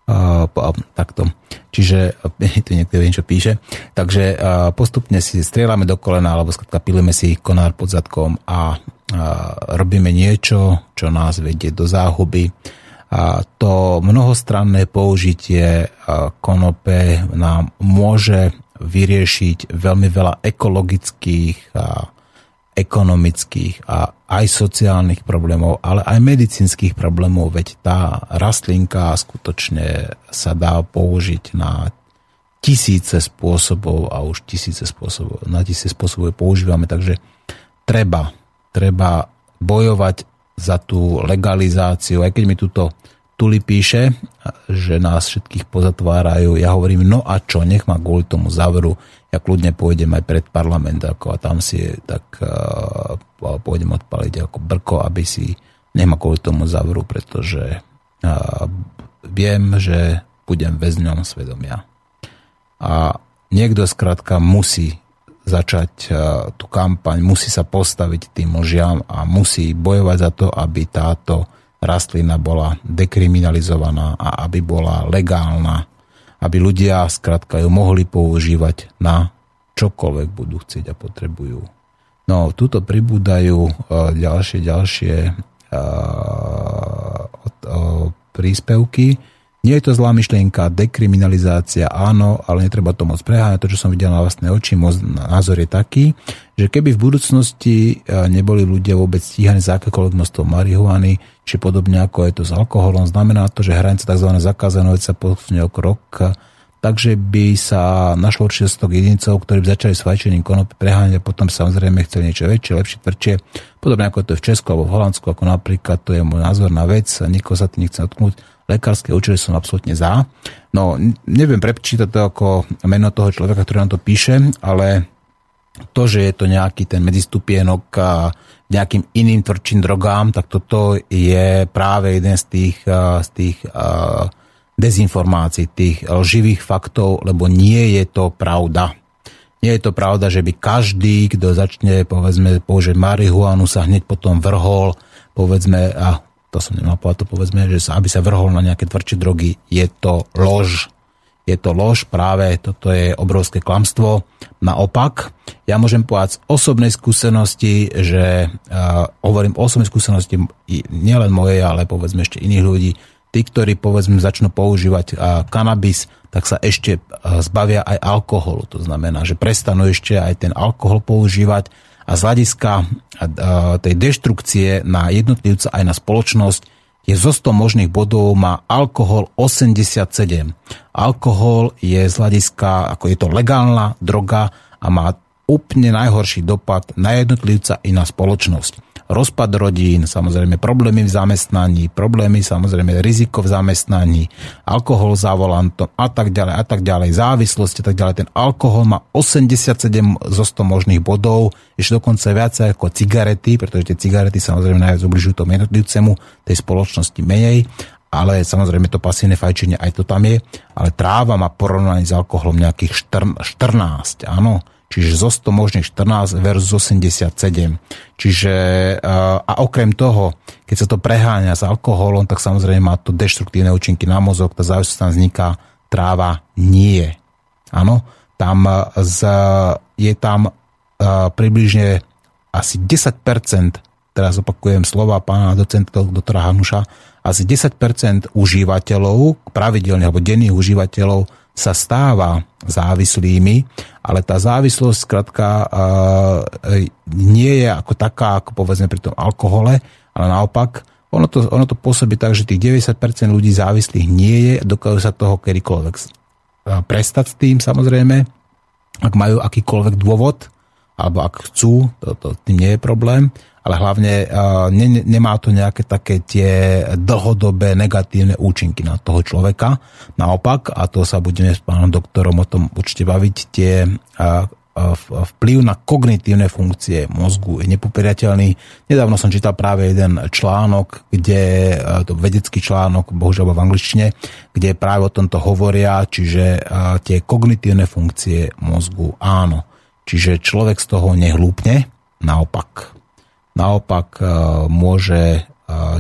A, takto. Čiže tu niekto vie, čo píše. Takže a, postupne si strieľame do kolena, alebo skrátka pilíme si konár pod zadkom a, a robíme niečo, čo nás vedie do záhuby. A to mnohostranné použitie konope nám môže vyriešiť veľmi veľa ekologických a ekonomických a aj sociálnych problémov, ale aj medicínskych problémov, veď tá rastlinka skutočne sa dá použiť na tisíce spôsobov a už tisíce spôsobov, na tisíce spôsobov používame, takže treba, treba bojovať za tú legalizáciu, aj keď mi túto Tuli píše, že nás všetkých pozatvárajú. Ja hovorím, no a čo, nech ma kvôli tomu zavru. Ja kľudne pôjdem aj pred parlament ako, a tam si tak uh, pôjdem odpaliť ako brko, aby si nech ma kvôli tomu zavru, pretože uh, viem, že budem väzňom svedomia. A niekto skrátka musí začať uh, tú kampaň, musí sa postaviť tým lžiam a musí bojovať za to, aby táto rastlina bola dekriminalizovaná a aby bola legálna, aby ľudia skrátka ju mohli používať na čokoľvek budú chcieť a potrebujú. No, tuto pribúdajú uh, ďalšie, ďalšie uh, príspevky nie je to zlá myšlienka, dekriminalizácia, áno, ale netreba to moc preháňať. To, čo som videl na vlastné oči, môj názor je taký, že keby v budúcnosti e, neboli ľudia vôbec stíhaní za akékoľvek množstvo marihuany, či podobne ako je to s alkoholom, znamená to, že hranica tzv. zakázaného sa posunie o krok, takže by sa našlo určite stok jedincov, ktorí by začali s fajčením konopy preháňať a potom samozrejme chceli niečo väčšie, lepšie, tvrdšie. Podobne ako to je v Česku alebo v Holandsku, ako napríklad, to je môj názor na vec, nikoho sa tým nechce dotknúť lekárske účely som absolútne za. No, neviem prečítať to ako meno toho človeka, ktorý nám to píše, ale to, že je to nejaký ten medzistupienok a nejakým iným tvrdším drogám, tak toto je práve jeden z tých, z tých dezinformácií, tých lživých faktov, lebo nie je to pravda. Nie je to pravda, že by každý, kto začne, povedzme, použiť marihuanu, sa hneď potom vrhol, povedzme, a to som nemal povedať, to povedzme, že sa, aby sa vrhol na nejaké tvrdšie drogy, je to lož. Je to lož, práve toto je obrovské klamstvo. Naopak, ja môžem povedať z osobnej skúsenosti, že uh, hovorím o osobnej skúsenosti nielen mojej, ale povedzme ešte iných ľudí, tí, ktorí povedzme začnú používať uh, kanabis, tak sa ešte uh, zbavia aj alkoholu. To znamená, že prestanú ešte aj ten alkohol používať a z hľadiska tej deštrukcie na jednotlivca aj na spoločnosť je zo 100 možných bodov má alkohol 87. Alkohol je z hľadiska, ako je to legálna droga a má úplne najhorší dopad na jednotlivca i na spoločnosť rozpad rodín, samozrejme problémy v zamestnaní, problémy samozrejme riziko v zamestnaní, alkohol za volantom a tak ďalej a tak ďalej, závislosť a tak ďalej. Ten alkohol má 87 zo 100 možných bodov, ešte dokonca viacej ako cigarety, pretože tie cigarety samozrejme najviac ubližujú tomu jednotlivcemu, tej spoločnosti menej ale samozrejme to pasívne fajčenie aj to tam je, ale tráva má porovnaní s alkoholom nejakých 14, áno, čiže zo 100 možných 14 versus 87. Čiže a okrem toho, keď sa to preháňa s alkoholom, tak samozrejme má to deštruktívne účinky na mozog, tá závislosť tam vzniká, tráva nie. Áno, tam z, je tam približne asi 10%, teraz opakujem slova pána docenta doktora Hanuša, asi 10% užívateľov, pravidelne alebo denných užívateľov sa stáva závislými, ale tá závislosť skrátka nie je ako taká, ako povedzme pri tom alkohole, ale naopak ono to, ono to pôsobí tak, že tých 90% ľudí závislých nie je, dokážu sa toho kedykoľvek prestať s tým samozrejme, ak majú akýkoľvek dôvod, alebo ak chcú, to, to tým nie je problém, ale hlavne ne, nemá to nejaké také tie dlhodobé negatívne účinky na toho človeka. Naopak, a to sa budeme s pánom doktorom o tom určite baviť, tie vplyv na kognitívne funkcie mozgu je nepopirateľný. Nedávno som čítal práve jeden článok, kde, to vedecký článok, bohužiaľ v angličtine, kde práve o tomto hovoria, čiže tie kognitívne funkcie mozgu áno. Čiže človek z toho nehlúpne, naopak naopak e, môže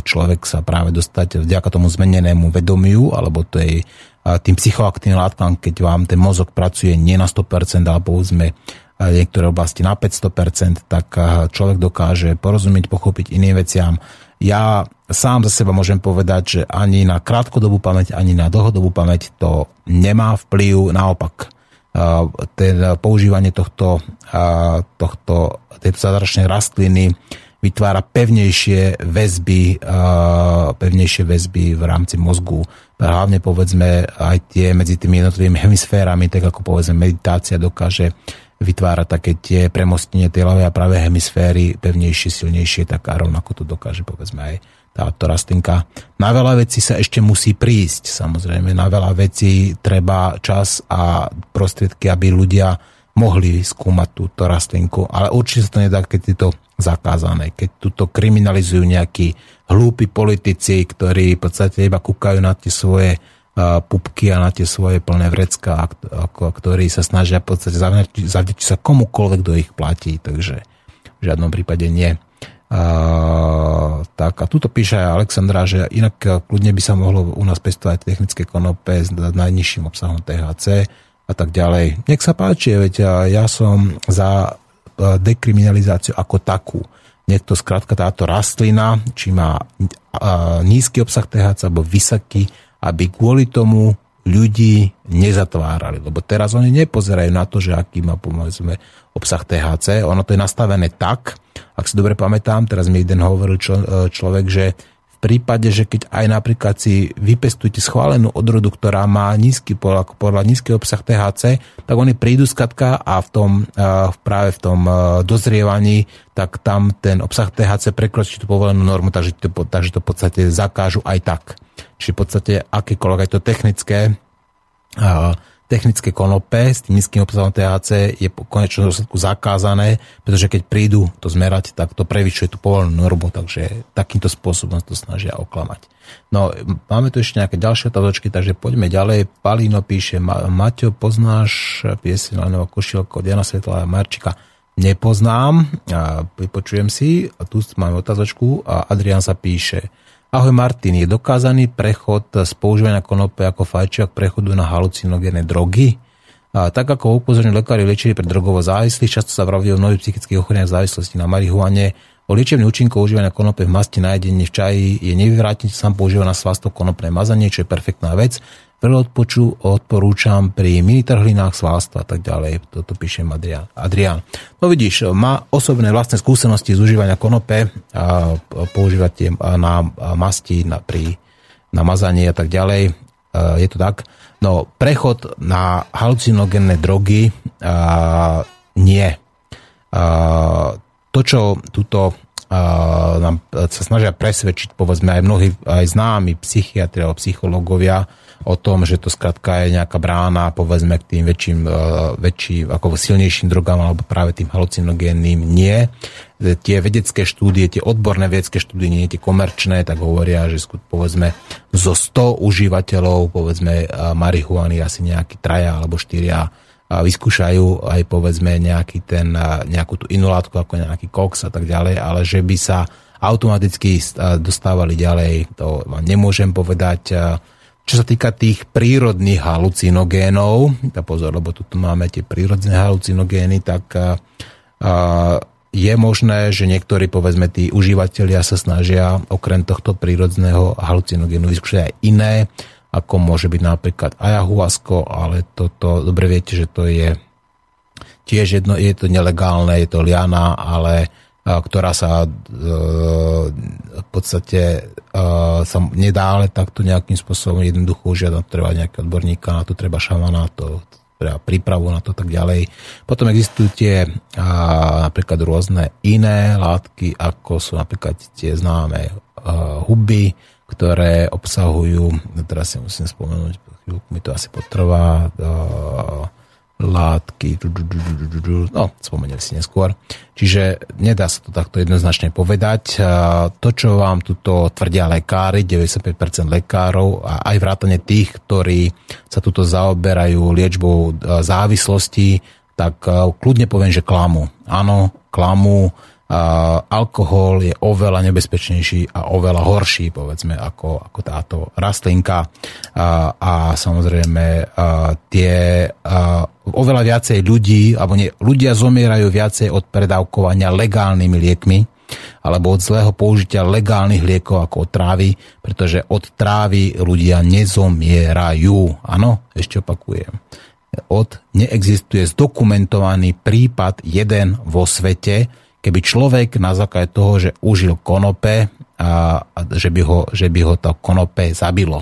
človek sa práve dostať vďaka tomu zmenenému vedomiu alebo tej, tým psychoaktívnym látkam, keď vám ten mozog pracuje nie na 100%, ale povedzme niektoré oblasti na 500%, tak človek dokáže porozumieť, pochopiť iným veciam. Ja sám za seba môžem povedať, že ani na krátkodobú pamäť, ani na dlhodobú pamäť to nemá vplyv. Naopak, ten používanie tohto, tohto, tejto zázračnej rastliny vytvára pevnejšie väzby, pevnejšie väzby v rámci mozgu. Hlavne povedzme aj tie medzi tými jednotlivými hemisférami, tak ako povedzme meditácia dokáže vytvárať také tie premostenie tej ľavej a pravé hemisféry pevnejšie, silnejšie, tak a rovnako to dokáže povedzme aj táto rastlinka. Na veľa vecí sa ešte musí prísť, samozrejme. Na veľa vecí treba čas a prostriedky, aby ľudia mohli skúmať túto rastlinku. Ale určite sa to nedá, keď je to zakázané. Keď túto kriminalizujú nejakí hlúpi politici, ktorí v podstate iba kúkajú na tie svoje pupky a na tie svoje plné vrecka, ktorí sa snažia v podstate zavďačiť sa komukoľvek, kto ich platí. Takže v žiadnom prípade nie. Tak a tuto píše Alexandra, že inak kľudne by sa mohlo u nás pestovať technické konope s najnižším obsahom THC a tak ďalej. Nech sa páči, veď ja som za E, dekriminalizáciu ako takú. Niekto skrátka táto rastlina, či má e, nízky obsah THC alebo vysoký, aby kvôli tomu ľudí nezatvárali. Lebo teraz oni nepozerajú na to, že aký má povedzme obsah THC. Ono to je nastavené tak, ak si dobre pamätám, teraz mi jeden hovoril čo, e, človek, že prípade, že keď aj napríklad si vypestujete schválenú odrodu, ktorá má nízky, podľa, podľa nízky obsah THC, tak oni prídu skatka a v tom, práve v tom dozrievaní, tak tam ten obsah THC prekročí tú povolenú normu, takže to, takže to v podstate zakážu aj tak. Čiže v podstate akékoľvek aj to technické technické konope s tým nízkym obsahom THC je po konečnom dôsledku zakázané, pretože keď prídu to zmerať, tak to prevyšuje tú povolenú normu, takže takýmto spôsobom to snažia oklamať. No, máme tu ešte nejaké ďalšie otázočky, takže poďme ďalej. Palino píše, Maťo, poznáš pieseň Košielko od Jana Svetla a Marčika? Nepoznám, a vypočujem si, a tu máme otázočku a Adrian sa píše, Ahoj Martin, je dokázaný prechod z používania konope ako fajčiak prechodu na halucinogénne drogy? A tak ako upozorňujú lekári liečili pre drogovo závislých, často sa vraví o mnohých psychických ochoreniach závislosti na marihuane, o liečebných účinkov užívania konope v masti na jedenie v čaji je nevyvrátne sám používaná svastok konopné mazanie, čo je perfektná vec. Veľa odpoču odporúčam pri minitrhlinách, svalstva a tak ďalej. Toto píše. Adrian. No vidíš, má osobné vlastné skúsenosti z užívania konope a používať tie na masti, na, pri namazanie a tak ďalej. Je to tak? No, prechod na halucinogénne drogy a, nie. A, to, čo túto nám sa snažia presvedčiť, povedzme aj mnohí aj známi psychiatri alebo psychológovia, o tom, že to skrátka je nejaká brána, povedzme, k tým väčším, e, väčším, ako silnejším drogám alebo práve tým halucinogénnym. Nie. Tie vedecké štúdie, tie odborné vedecké štúdie, nie tie komerčné, tak hovoria, že povedzme zo 100 užívateľov, povedzme marihuany asi nejaký traja alebo štyria vyskúšajú aj povedzme nejaký ten, nejakú tú inú látku ako nejaký koks a tak ďalej, ale že by sa automaticky dostávali ďalej, to nemôžem povedať čo sa týka tých prírodných halucinogénov, tá pozor, lebo tu máme tie prírodné halucinogény, tak a, je možné, že niektorí, povedzme, tí užívateľia sa snažia okrem tohto prírodného halucinogénu vyskúšať aj iné, ako môže byť napríklad ayahuasco, ale toto, dobre viete, že to je tiež jedno, je to nelegálne, je to liana, ale ktorá sa e, v podstate e, sa nedá ale takto nejakým spôsobom jednoducho žiadať, treba nejakého odborníka na to, treba šamana, to treba prípravu na to tak ďalej. Potom existujú tie napríklad rôzne iné látky, ako sú napríklad tie známe e, huby, ktoré obsahujú, teraz si musím spomenúť, mi to asi potrvá, látky, no, spomeniem si neskôr. Čiže nedá sa to takto jednoznačne povedať. To, čo vám tuto tvrdia lekári, 95% lekárov a aj vrátane tých, ktorí sa tuto zaoberajú liečbou závislosti, tak kľudne poviem, že klamu. Áno, klamu, alkohol je oveľa nebezpečnejší a oveľa horší, povedzme, ako, ako táto rastlinka. A, a samozrejme a, tie a, oveľa viacej ľudí, alebo nie, ľudia zomierajú viacej od predávkovania legálnymi liekmi, alebo od zlého použitia legálnych liekov ako od trávy, pretože od trávy ľudia nezomierajú. Áno, ešte opakujem. Od neexistuje zdokumentovaný prípad jeden vo svete, keby človek na základe toho, že užil konope, a, a že, by ho, že by ho to konope zabilo.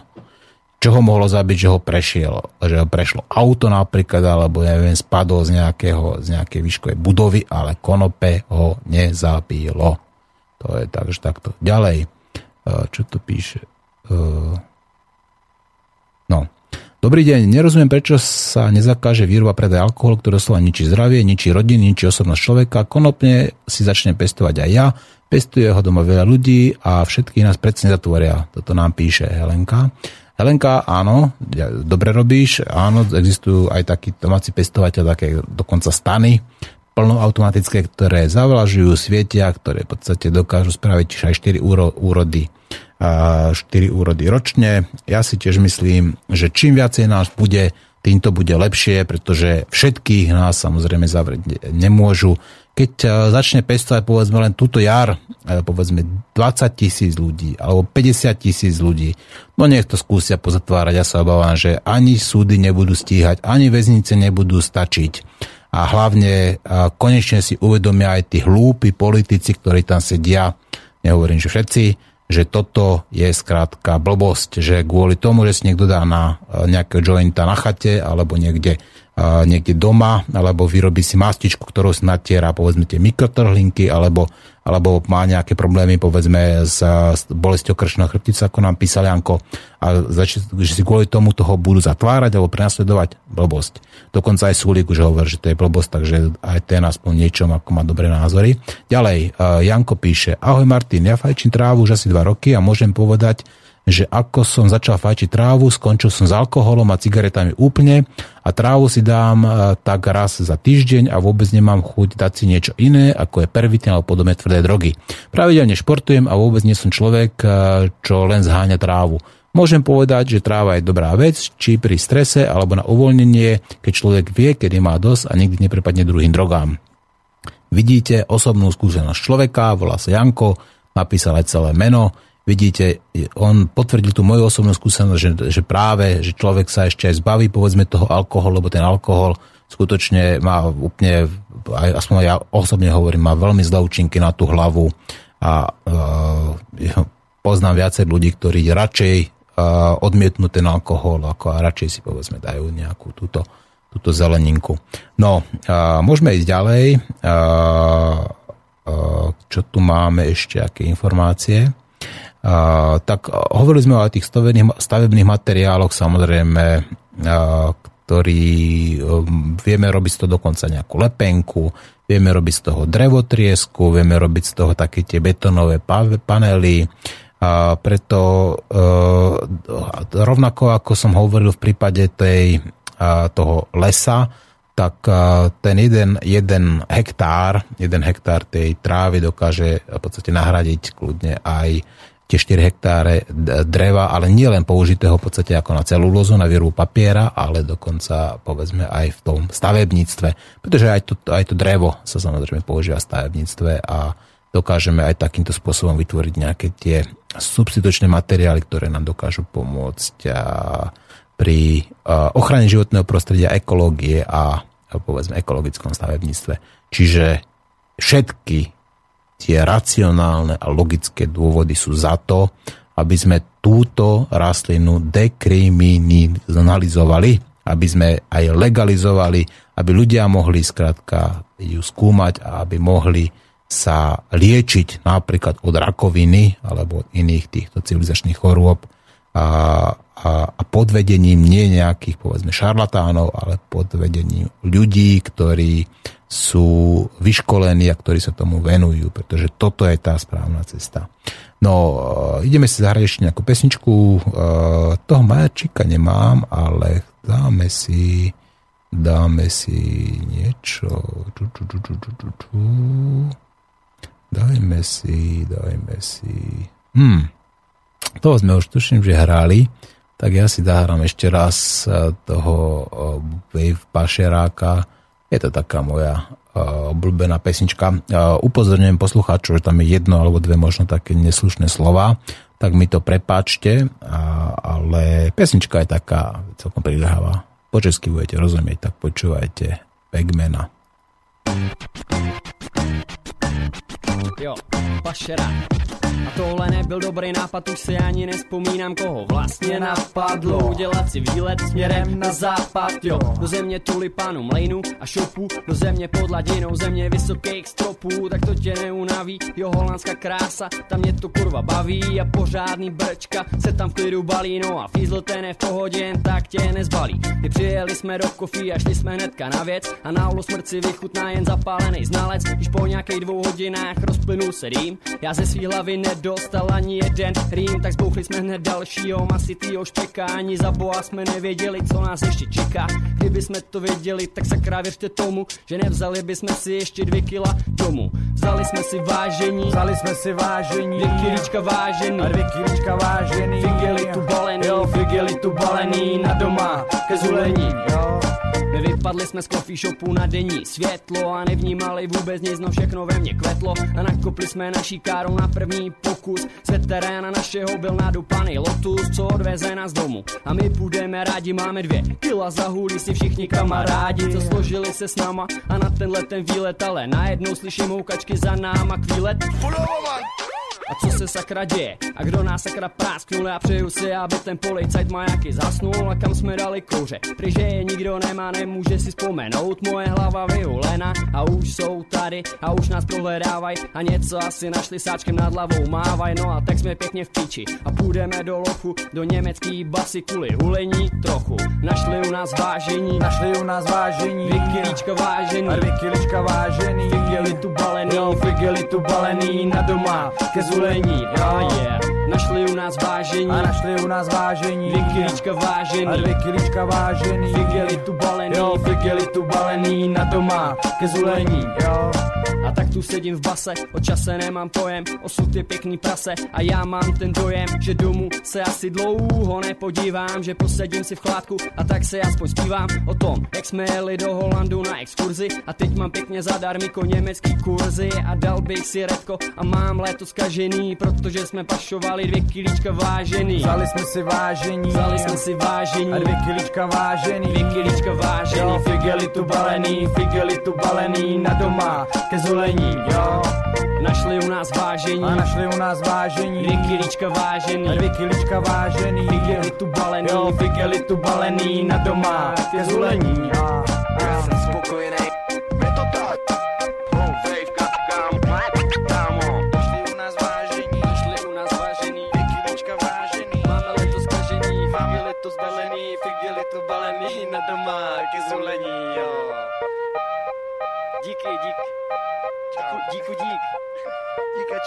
Čo ho mohlo zabiť, že ho prešiel, že ho prešlo auto napríklad, alebo neviem, spadol z, nejakého, z nejakej výškovej budovy, ale konope ho nezabilo. To je tak, že takto. Ďalej, e, čo to píše? E, no, Dobrý deň, nerozumiem, prečo sa nezakáže výroba predaj alkohol, ktorý doslova ničí zdravie, ničí rodiny, ničí osobnosť človeka. Konopne si začne pestovať aj ja. Pestuje ho doma veľa ľudí a všetkých nás predsa nezatvoria. Toto nám píše Helenka. Helenka, áno, dobre robíš, áno, existujú aj takí domáci pestovateľ, také dokonca stany, plnoautomatické, ktoré zavlažujú, svietia, ktoré v podstate dokážu spraviť aj 4 úrody 4 úrody ročne. Ja si tiež myslím, že čím viacej nás bude, tým to bude lepšie, pretože všetkých nás samozrejme zavrieť nemôžu. Keď e, začne pestovať povedzme len túto jar, e, povedzme 20 tisíc ľudí alebo 50 tisíc ľudí, no nech to skúsia pozatvárať, ja sa obávam, že ani súdy nebudú stíhať, ani väznice nebudú stačiť a hlavne e, konečne si uvedomia aj tí hlúpi politici, ktorí tam sedia, nehovorím, že všetci, že toto je skrátka blbosť, že kvôli tomu, že si niekto dá na e, nejakého jointa na chate alebo niekde, e, niekde doma, alebo vyrobí si mastičku, ktorú si natiera povedzme tie mikrotrhlinky, alebo alebo má nejaké problémy povedzme s, s bolesťou krčného chrbtica, ako nám písal Janko, a zači, že si kvôli tomu toho budú zatvárať alebo prenasledovať blbosť. Dokonca aj Sulík už hovorí, že to je blbosť, takže aj ten aspoň niečom, ako má dobré názory. Ďalej, uh, Janko píše, ahoj Martin, ja fajčím trávu už asi dva roky a môžem povedať, že ako som začal fajčiť trávu, skončil som s alkoholom a cigaretami úplne a trávu si dám e, tak raz za týždeň a vôbec nemám chuť dať si niečo iné, ako je pervitin alebo podobné tvrdé drogy. Pravidelne športujem a vôbec nie som človek, e, čo len zháňa trávu. Môžem povedať, že tráva je dobrá vec, či pri strese alebo na uvoľnenie, keď človek vie, kedy má dosť a nikdy neprepadne druhým drogám. Vidíte osobnú skúsenosť človeka, volá sa Janko, napísal aj celé meno, vidíte, on potvrdil tú moju osobnú skúsenosť, že, že práve, že človek sa ešte aj zbaví, povedzme, toho alkoholu, lebo ten alkohol skutočne má úplne, aj, aspoň ja osobne hovorím, má veľmi zlé účinky na tú hlavu a uh, poznám viacej ľudí, ktorí radšej uh, odmietnú ten alkohol, ako a radšej si povedzme dajú nejakú túto, túto zeleninku. No, uh, môžeme ísť ďalej. Uh, uh, čo tu máme ešte, aké informácie? Tak hovorili sme o tých stavebných, materiáloch, samozrejme, ktorý um, vieme robiť z toho dokonca nejakú lepenku, vieme robiť z toho drevotriesku, vieme robiť z toho také tie betonové panely, a preto uh, rovnako ako som hovoril v prípade tej, uh, toho lesa, tak uh, ten jeden, jeden hektár, jeden hektár tej trávy dokáže v podstate nahradiť kľudne aj tie 4 hektáre dreva, ale nie len použitého v podstate ako na celulózu, na výrobu papiera, ale dokonca povedzme aj v tom stavebníctve. Pretože aj to, aj to drevo sa samozrejme používa v stavebníctve a dokážeme aj takýmto spôsobom vytvoriť nejaké tie substitučné materiály, ktoré nám dokážu pomôcť pri ochrane životného prostredia, ekológie a povedzme ekologickom stavebníctve. Čiže všetky tie racionálne a logické dôvody sú za to, aby sme túto rastlinu dekriminalizovali, aby sme aj legalizovali, aby ľudia mohli skrátka ju skúmať a aby mohli sa liečiť napríklad od rakoviny alebo od iných týchto civilizačných chorôb. A, a, a pod vedením nie nejakých povedzme šarlatánov, ale pod vedením ľudí, ktorí sú vyškolení a ktorí sa tomu venujú, pretože toto je tá správna cesta. No, e, ideme si zahrať ešte nejakú pesničku. E, toho majačika nemám, ale dáme si dáme si niečo. Ču, ču, ču, ču, ču, ču. Dajme si, dajme si. Hm, toho sme už tuším, že hrali, tak ja si zahrám ešte raz eh, toho Wave Pašeráka. Je to taká moja eh, obľúbená pesnička. Upozorňujem poslucháčov, že tam je jedno alebo dve možno také neslušné slova, tak mi to prepáčte, ale pesnička je taká celkom pridrháva. Po česky budete rozumieť, tak počúvajte Pegmana. Jo, pašerák. A tohle nebyl dobrý nápad, už si ani nespomínám, koho vlastně napadlo. Udělat si výlet směrem na západ, jo. Do země tulipánu, mlejnu a šopu Do země pod ladinou, země vysokých stropů. Tak to tě neunaví, jo holandská krása Tam mě to kurva baví. A pořádný brčka Se tam v klidu balí, no a fízl ten je v pohodě, jen tak tě nezbalí. My přijeli jsme do kofí a šli jsme hnedka na věc A na ulu smrt si vychutná jen zapálený znalec. Když po nějakých dvou hodinách rozplynul se dým Já ze svý hlavy nedostal ani jeden rým, tak zbouchli jsme hned dalšího masitýho špeka, ani za boha jsme nevěděli, co nás ještě čeká. Kdyby jsme to věděli, tak sakra věřte tomu, že nevzali bychom si ještě dvě kila domů. Vzali jsme si vážení, Vzali jsme si vážení. dvě kilíčka vážený, A dvě kilička vážený. figeli tu balený, Jo, figeli tu balený na doma. ke zulení. Jo. My vypadli jsme z coffee shopu na denní světlo a nevnímali vůbec nic, no všechno ve mně kvetlo a nakopli jsme naší károu na první pokus. Z veterána našeho byl nadupaný Lotus, co odveze nás domů. A my půjdeme rádi, máme dvě kila za hůlí si všichni kamarádi, co složili se s náma a na tenhle ten výlet, ale najednou slyším houkačky za náma kvílet. A co se sakra děje? A kdo nás sakra prásknul? Já přeju si, aby ten policajt majaky zasnul a kam jsme dali kouře. Protože je nikdo nemá, nemůže si vzpomenout. Moje hlava vyhulena a už jsou tady a už nás prohledávaj a něco asi našli sáčkem nad hlavou mávaj. No a tak jsme pěkně v píči a půjdeme do lochu, do německý basy kvůli hulení trochu. Našli u nás vážení, Našli u nás vážení. dvě kilíčka vážený, A dvě kilička vážený. figeli tu balený, Jo, figeli tu balený na doma. ke zulení, Oh yeah. Našli u nás vážení, A našli u nás vážení. dvě kilíčka vážený, A dvě kilička vážený. figeli tu balený, Jo, figeli tu balený na doma. ke zulení. Jo. A tak tu sedím v base, o čase nemám pojem, osud je pěkný prase a já mám ten dojem, že domů se asi dlouho nepodívám, že posedím si v chládku a tak se aspoň zpívám o tom, jak jsme jeli do Holandu na exkurzi a teď mám pěkně zadarmiko německý kurzy a dal bych si redko a mám léto zkažený, protože jsme pašovali dvě kilíčka vážený. Vzali jsme si vážení. Vzali jsme si vážení, A dvě kilička vážený. dvě kilíčka vážený, Jo, figeli tu balený, figeli tu balený na doma. ke zulení. Jo. Našli u nás vážení, A našli u nás vážení. dvě kilíčka vážený, A dvě kilička vážený. figeli tu balený, Jo, figeli tu balený na doma. Ke zulení. Jo. Já jsem spokojený,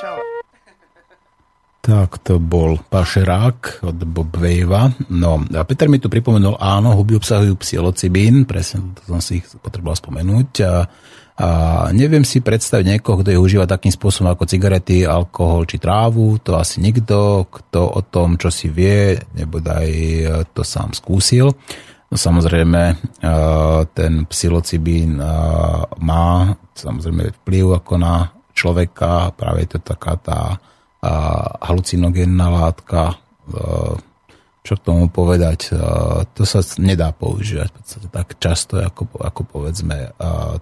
čau. Tak to bol Pašerák od Bob Wavea. No a Peter mi tu pripomenul, áno, huby obsahujú psilocibín, presne to som si ich potreboval spomenúť. A, a neviem si predstaviť niekoho, kto ich užíva takým spôsobom ako cigarety, alkohol či trávu. To asi nikto, kto o tom, čo si vie, nebodaj e, to sám skúsil. No samozrejme, e, ten psilocibín e, má samozrejme vplyv ako na človeka, práve je to taká tá a halucinogénna látka, e, čo k tomu povedať, e, to sa nedá používať v podstate tak často, ako, ako povedzme e,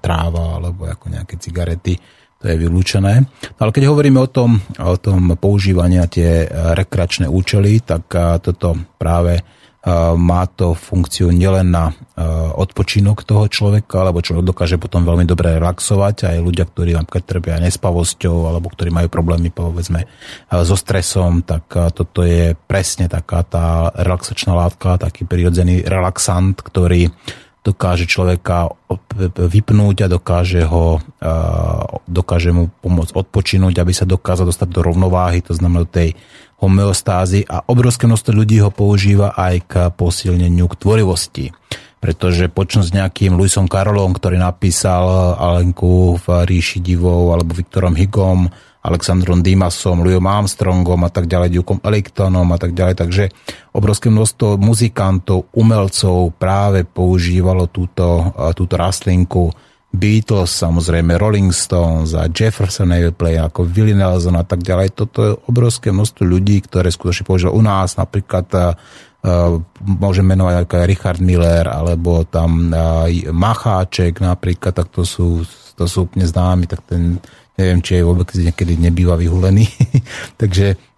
tráva alebo ako nejaké cigarety, to je vylúčené. No, ale keď hovoríme o tom, o tom používaní na tie rekreačné účely, tak toto práve má to funkciu nielen na odpočinok toho človeka, alebo človek dokáže potom veľmi dobre relaxovať. Aj ľudia, ktorí napríklad trpia nespavosťou, alebo ktorí majú problémy povedzme so stresom, tak toto je presne taká tá relaxačná látka, taký prirodzený relaxant, ktorý dokáže človeka vypnúť a dokáže, ho, dokáže mu pomôcť odpočinúť, aby sa dokázal dostať do rovnováhy, to znamená do tej homeostázy a obrovské množstvo ľudí ho používa aj k posilneniu k tvorivosti. Pretože počnú s nejakým Luisom Karolom, ktorý napísal Alenku v ríši divov alebo Viktorom Higom Alexandrom Dimasom, Louisom Armstrongom a tak ďalej, Dukeom Ellingtonom a tak ďalej. Takže obrovské množstvo muzikantov, umelcov práve používalo túto, túto rastlinku. Beatles, samozrejme Rolling Stones a Jefferson Airplane ako Willie Nelson a tak ďalej. Toto je obrovské množstvo ľudí, ktoré skutočne používali u nás, napríklad uh, môžem menovať ako Richard Miller, alebo tam uh, Macháček napríklad, tak to sú, to sú úplne známi, tak ten neviem, či je vôbec niekedy nebýva vyhulený. Takže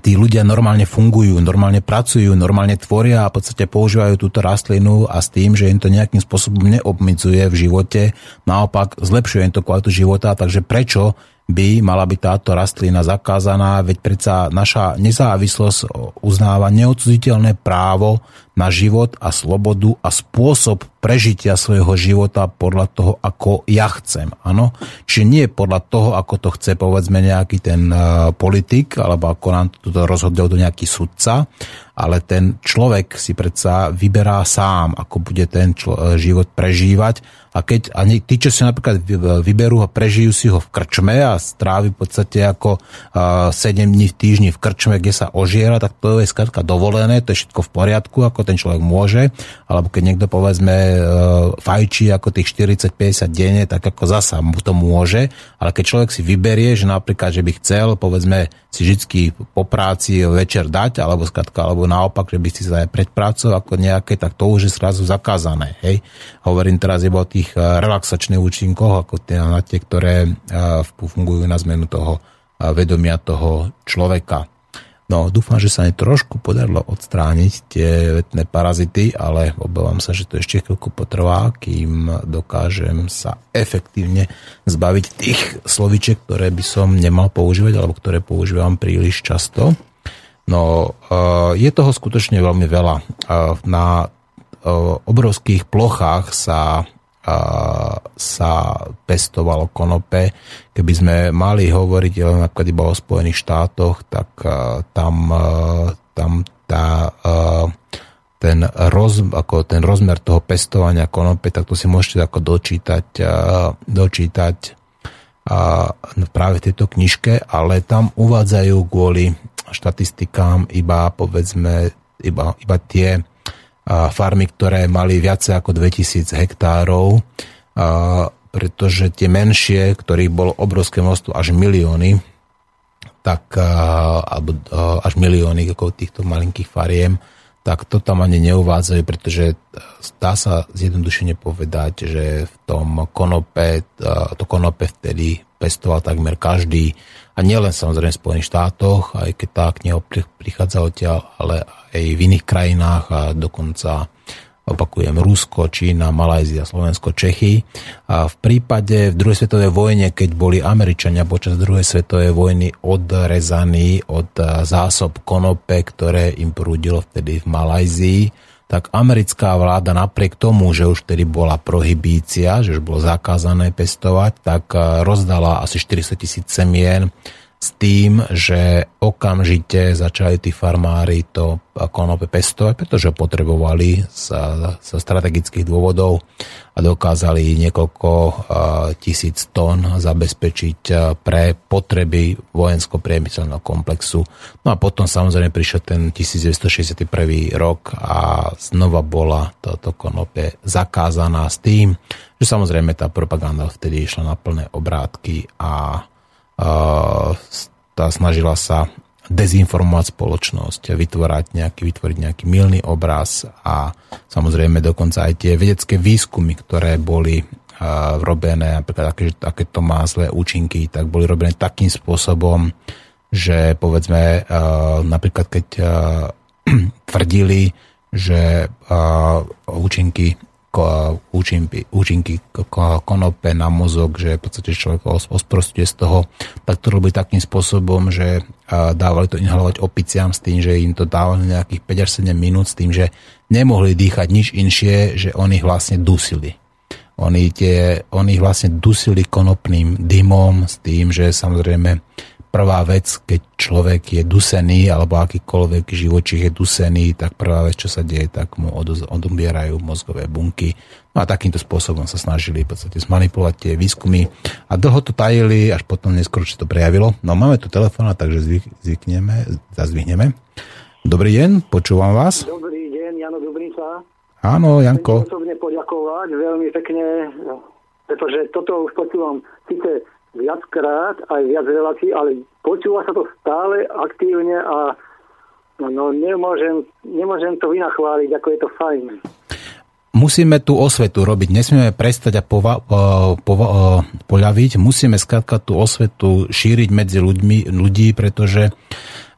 tí ľudia normálne fungujú, normálne pracujú, normálne tvoria a v podstate používajú túto rastlinu a s tým, že im to nejakým spôsobom neobmedzuje v živote, naopak zlepšuje im to kvalitu života, takže prečo by mala byť táto rastlina zakázaná, veď predsa naša nezávislosť uznáva neodziteľné právo na život a slobodu a spôsob prežitia svojho života podľa toho, ako ja chcem. Ano? Čiže nie podľa toho, ako to chce povedzme nejaký ten uh, politik, alebo ako nám to rozhodol do nejaký sudca, ale ten človek si predsa vyberá sám, ako bude ten člo- život prežívať. A keď a tí, čo si napríklad vyberú a prežijú si ho v krčme a strávi v podstate ako uh, 7 dní v týždni v krčme, kde sa ožiera, tak to je skrátka dovolené, to je všetko v poriadku, ako ten človek môže, alebo keď niekto povedzme uh, fajčí ako tých 40-50 denne, tak ako zasa mu to môže, ale keď človek si vyberie, že napríklad, že by chcel povedzme si vždy po práci večer dať, alebo skrátka, alebo naopak, že by si sa aj pred prácou ako nejaké, tak to už je zrazu zakázané. Hej? Hovorím teraz iba o tých eh, relaxačných účinkoch, ako tie, na tie, ktoré eh, fungujú na zmenu toho eh, vedomia toho človeka. No, dúfam, že sa mi trošku podarilo odstrániť tie vetné parazity, ale obávam sa, že to ešte chvíľku potrvá, kým dokážem sa efektívne zbaviť tých slovičiek, ktoré by som nemal používať, alebo ktoré používam príliš často. No, je toho skutočne veľmi veľa. Na obrovských plochách sa sa pestovalo konope. Keby sme mali hovoriť len napríklad iba o Spojených štátoch, tak tam, tam tá, ten, roz, ako ten rozmer toho pestovania konope, tak to si môžete ako dočítať, dočítať práve v tejto knižke, ale tam uvádzajú kvôli štatistikám iba povedzme iba, iba tie farmy, ktoré mali viacej ako 2000 hektárov, pretože tie menšie, ktorých bolo obrovské množstvo, až milióny, tak, alebo až milióny ako týchto malinkých fariem, tak to tam ani neuvádzajú, pretože dá sa zjednodušene povedať, že v tom konope, to konope vtedy pestoval takmer každý, a nielen samozrejme v Spojených štátoch, aj keď tá kniha prichádza odtiaľ, ale aj v iných krajinách a dokonca opakujem Rusko, Čína, Malajzia, Slovensko, Čechy. A v prípade v druhej svetovej vojne, keď boli Američania počas druhej svetovej vojny odrezaní od zásob konope, ktoré im prúdilo vtedy v Malajzii, tak americká vláda napriek tomu, že už vtedy bola prohibícia, že už bolo zakázané pestovať, tak rozdala asi 400 tisíc semien s tým, že okamžite začali tí farmári to konope pestovať, pretože potrebovali sa, sa strategických dôvodov a dokázali niekoľko tisíc tón zabezpečiť pre potreby vojensko-priemyselného komplexu. No a potom samozrejme prišiel ten 1961 rok a znova bola toto konope zakázaná s tým, že samozrejme tá propaganda vtedy išla na plné obrátky a tá snažila sa dezinformovať spoločnosť, vytvárať nejaký, vytvoriť nejaký milný obraz a samozrejme dokonca aj tie vedecké výskumy, ktoré boli uh, robené, napríklad aké, aké to má zlé účinky, tak boli robené takým spôsobom, že povedzme uh, napríklad keď uh, tvrdili, že účinky účinky, účinky konope na mozog, že v podstate človek osprostuje z toho, tak to robí takým spôsobom, že dávali to inhalovať opiciam s tým, že im to dávali nejakých 5 až 7 minút s tým, že nemohli dýchať nič inšie, že oni ich vlastne dusili. Oni, tie, oni ich vlastne dusili konopným dymom s tým, že samozrejme prvá vec, keď človek je dusený, alebo akýkoľvek živočích je dusený, tak prvá vec, čo sa deje, tak mu odobierajú mozgové bunky. No a takýmto spôsobom sa snažili v podstate zmanipulovať tie výskumy a dlho to tajili, až potom neskôr sa to prejavilo. No máme tu telefón, takže zvyk, zvykneme, zazvihneme. Dobrý deň, počúvam vás. Dobrý deň, Jano Dubnica. Áno, Janko. Chcem osobne poďakovať veľmi pekne, pretože toto už počúvam síce viackrát, aj viac relácií, ale počúva sa to stále aktívne a no, no nemôžem, nemôžem to vynachváliť, ako je to fajn. Musíme tú osvetu robiť, nesmieme prestať a pova, po, po, poľaviť, musíme skrátka tú osvetu šíriť medzi ľuďmi, ľudí, pretože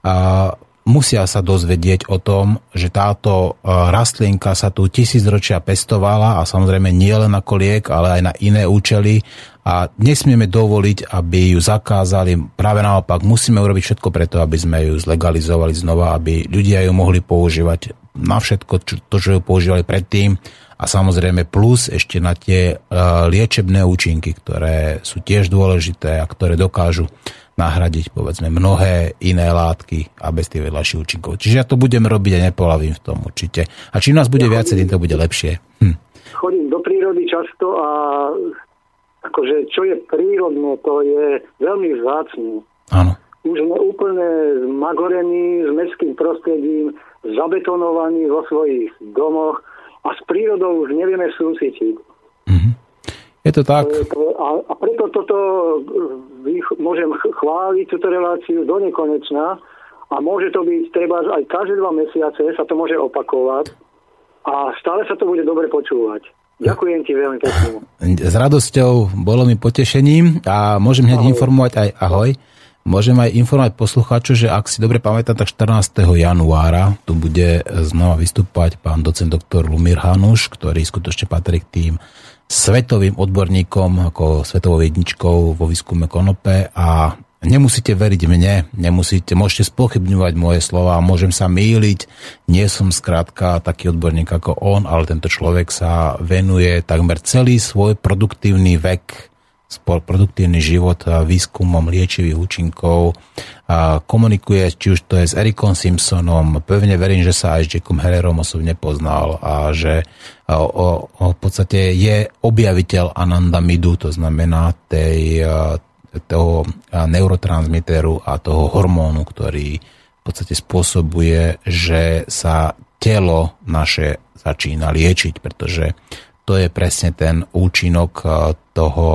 a, musia sa dozvedieť o tom, že táto rastlinka sa tu tisícročia pestovala a samozrejme nie len ako liek, ale aj na iné účely a nesmieme dovoliť, aby ju zakázali. Práve naopak, musíme urobiť všetko preto, aby sme ju zlegalizovali znova, aby ľudia ju mohli používať na všetko, to, čo ju používali predtým a samozrejme plus ešte na tie uh, liečebné účinky, ktoré sú tiež dôležité a ktoré dokážu nahradiť povedzme mnohé iné látky a bez tých vedľajších účinkov. Čiže ja to budem robiť a nepolavím v tom určite. A čím nás bude ja viacej, tým to bude lepšie. Hm. Chodím do prírody často a akože čo je prírodné, to je veľmi vzácne. Áno. Už sme úplne zmagorení s mestským prostredím, zabetonovaní vo svojich domoch a s prírodou už nevieme súcitiť. Mm-hmm. Je to tak. A, a preto toto môžem chváliť túto reláciu do nekonečna a môže to byť treba aj každé dva mesiace sa to môže opakovať a stále sa to bude dobre počúvať. Ďakujem ti veľmi pekne. S radosťou, bolo mi potešením a môžem hneď ahoj. informovať aj ahoj. Môžem aj informovať poslucháčov, že ak si dobre pamätám, tak 14. januára tu bude znova vystúpať pán docent doktor Lumír Hanuš, ktorý skutočne patrí k tým svetovým odborníkom, ako svetovou jedničkou vo výskume konope a Nemusíte veriť mne, nemusíte, môžete spochybňovať moje slova, môžem sa míliť, nie som skrátka taký odborník ako on, ale tento človek sa venuje takmer celý svoj produktívny vek, produktívny život výskumom liečivých účinkov, komunikuje, či už to je s Ericom Simpsonom, pevne verím, že sa aj s Jackom Hellerom osobne poznal a že o, o, v podstate je objaviteľ anandamidu, to znamená tej, toho neurotransmiteru a toho hormónu, ktorý v podstate spôsobuje, že sa telo naše začína liečiť, pretože to je presne ten účinok toho,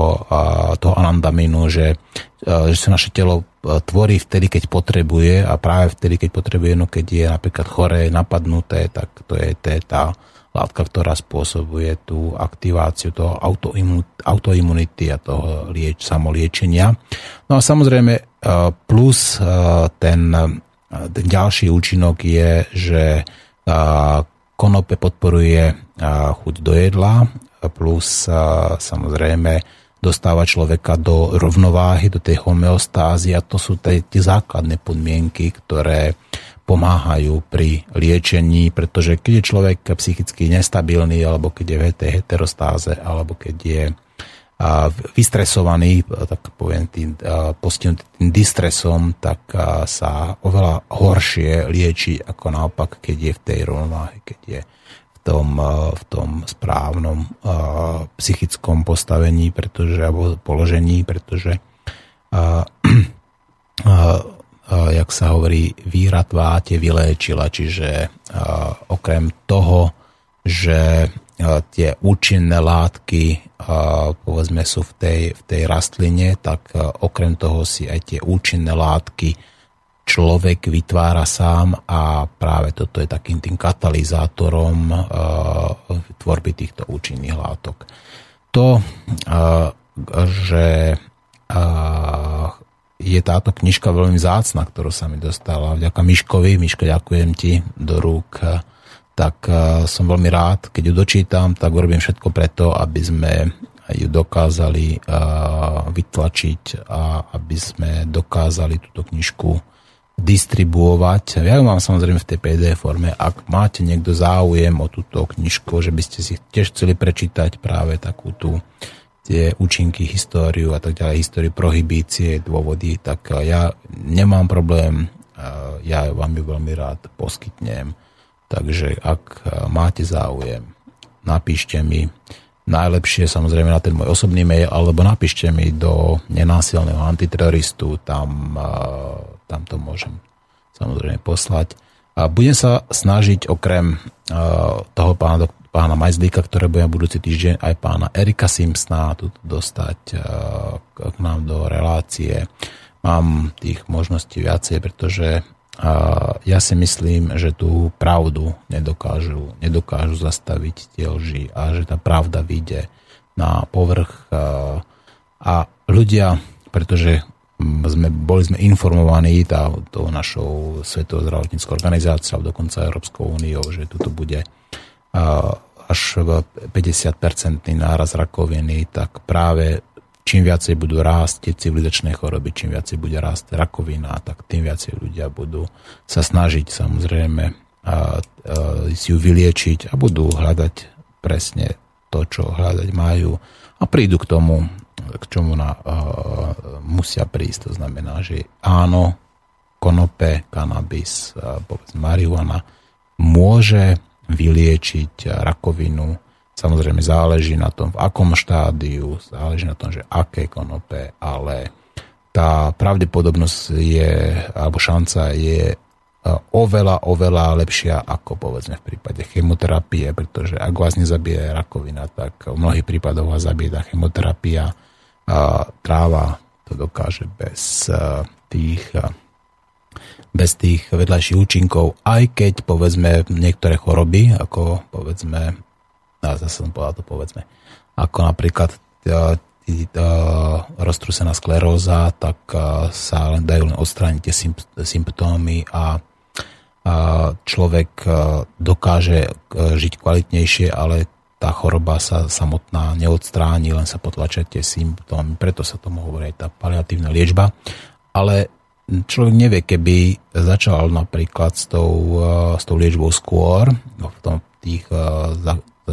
toho anandaminu, že, že sa naše telo tvorí vtedy, keď potrebuje a práve vtedy, keď potrebuje, no keď je napríklad choré, napadnuté, tak to je tá látka, ktorá spôsobuje tú aktiváciu toho autoimunity a toho lieč, samoliečenia. No a samozrejme e, plus e, ten, e, ten ďalší účinok je, že konope podporuje chuť do jedla, plus samozrejme dostáva človeka do rovnováhy, do tej homeostázy a to sú tie, tie základné podmienky, ktoré pomáhajú pri liečení, pretože keď je človek psychicky nestabilný, alebo keď je v tej heterostáze, alebo keď je vystresovaný, tak poviem, tým, postihnutý tým distresom, tak sa oveľa horšie lieči, ako naopak, keď je v tej rovnováhe, keď je v tom, v tom správnom psychickom postavení, pretože, alebo položení, pretože jak sa hovorí, výhradvá tie vyléčila, čiže okrem toho, že tie účinné látky povedzme sú v tej, v tej rastline, tak okrem toho si aj tie účinné látky človek vytvára sám a práve toto je takým tým katalizátorom tvorby týchto účinných látok. To, že je táto knižka veľmi zácna, ktorú sa mi dostala. Vďaka Miškovi, Miško, ďakujem ti do rúk, tak eh, som veľmi rád, keď ju dočítam, tak urobím všetko preto, aby sme ju dokázali eh, vytlačiť a aby sme dokázali túto knižku distribuovať. Ja ju mám samozrejme v tej PDF forme. Ak máte niekto záujem o túto knižku, že by ste si tiež chceli prečítať práve takú tú tie účinky, históriu a tak ďalej, históriu prohibície, dôvody, tak ja nemám problém, ja vám ju veľmi rád poskytnem. Takže ak máte záujem, napíšte mi, najlepšie samozrejme na ten môj osobný mail, alebo napíšte mi do nenásilného antiteroristu, tam, uh, tam to môžem samozrejme poslať. A budem sa snažiť okrem uh, toho pána, pána Majzlíka, ktoré bude budúci týždeň, aj pána Erika Simpsona tu dostať k nám do relácie. Mám tých možností viacej, pretože ja si myslím, že tú pravdu nedokážu, nedokážu zastaviť tie lži a že tá pravda vyjde na povrch. A, ľudia, pretože sme, boli sme informovaní tá, tou našou Svetovou zdravotníckou organizáciou, dokonca Európskou úniou, že toto bude až 50-percentný náraz rakoviny, tak práve čím viacej budú rásť tie civilizačné choroby, čím viacej bude rásť rakovina, tak tým viacej ľudia budú sa snažiť samozrejme a, a, si ju vyliečiť a budú hľadať presne to, čo hľadať majú a prídu k tomu, k čomu na, a, musia prísť. To znamená, že áno, konope, kanabis, a, povedz, marihuana môže vyliečiť rakovinu, Samozrejme záleží na tom, v akom štádiu, záleží na tom, že aké konope, ale tá pravdepodobnosť je, alebo šanca je e, oveľa, oveľa lepšia ako povedzme v prípade chemoterapie, pretože ak vás nezabije rakovina, tak v mnohých prípadoch vás zabije tá chemoterapia. Tráva to dokáže bez e, tých e, bez tých vedľajších účinkov, aj keď povedzme niektoré choroby, ako povedzme a zase som povedal to povedzme, ako napríklad uh, roztrusená skleróza, tak sa len dajú len odstrániť tie symptómy a človek dokáže žiť kvalitnejšie, ale tá choroba sa samotná neodstráni, len sa potlačia tie symptómy, preto sa tomu hovorí aj tá paliatívna liečba. Ale človek nevie, keby začal napríklad s tou, s tou liečbou skôr, v tom, tých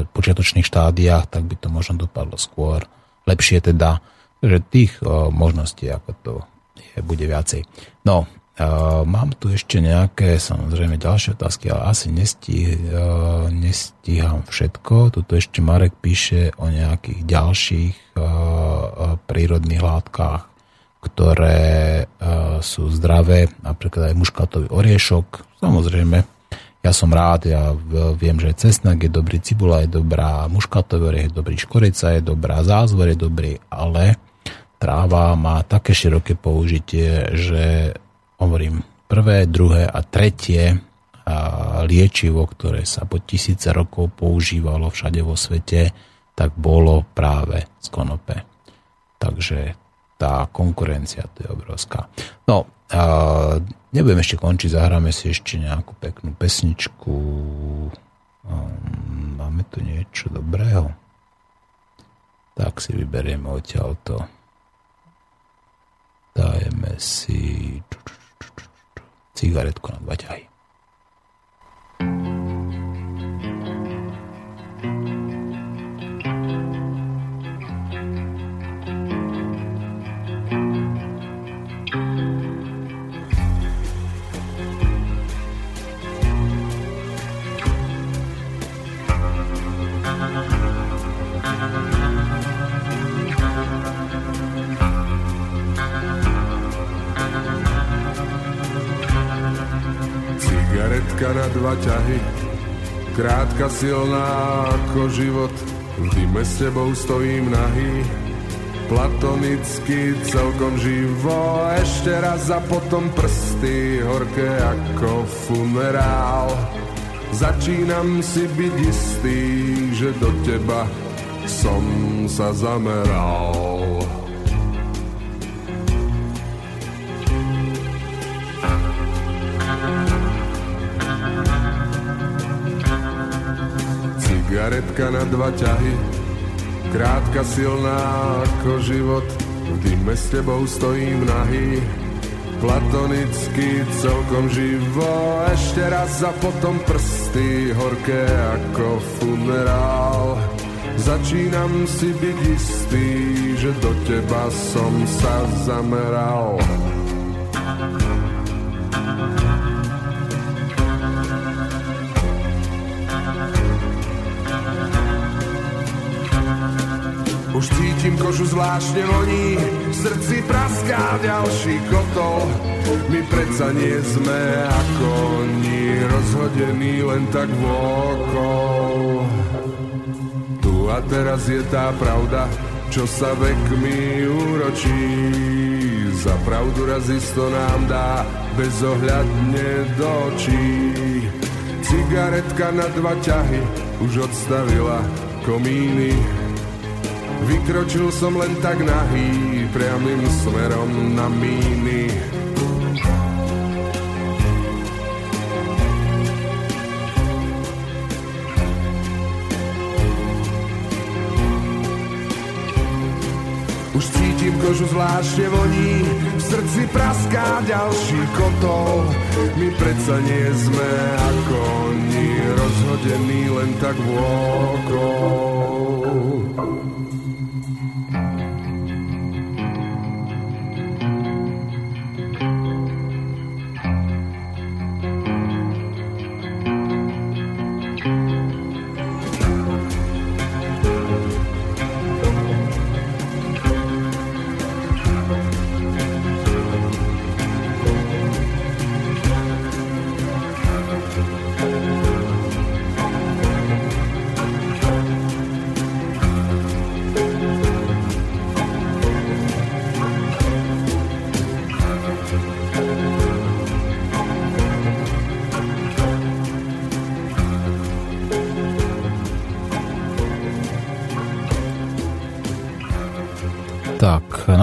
počiatočných štádiách, tak by to možno dopadlo skôr. Lepšie teda, že tých možností ako to je, bude viacej. No, mám tu ešte nejaké samozrejme ďalšie otázky, ale asi nestih, nestíham všetko. Tuto ešte Marek píše o nejakých ďalších prírodných látkach, ktoré sú zdravé, napríklad aj muškátový oriešok. Samozrejme, ja som rád, ja viem, že cesnak je dobrý, cibula je dobrá, muškatový je dobrý, škorica je dobrá, zázvor je dobrý, ale tráva má také široké použitie, že hovorím, prvé, druhé a tretie liečivo, ktoré sa po tisíce rokov používalo všade vo svete, tak bolo práve z konope. Takže tá konkurencia to je obrovská. No, a nebudem ešte končiť, zahráme si ešte nejakú peknú pesničku. Máme tu niečo dobrého. Tak si vyberieme odtiaľto. Dajeme si cigaretku na dva ťahy. Dva ťahy, krátka silná ako život, v dime s tebou stojím nahý, platonicky celkom živo, ešte raz a potom prsty horké ako funerál. Začínam si byť istý, že do teba som sa zameral. Cigaretka na dva ťahy, krátka silná ako život, v dime s tebou stojím nahý, platonicky celkom živo, ešte raz a potom prsty horké ako funerál. Začínam si byť istý, že do teba som sa zameral. Už cítim kožu zvláštne voní, v srdci praská ďalší kotol. My predsa nie sme ako oni, rozhodení len tak vôkol. Tu a teraz je tá pravda, čo sa vekmi úročí. Za pravdu raz isto nám dá bezohľadne do očí. Cigaretka na dva ťahy už odstavila komíny. Vykročil som len tak nahý, priamým smerom na míny. Už cítim kožu zvláštne voní, v srdci praská ďalší kotol. My predsa nie sme ako oni, rozhodení len tak vôkol.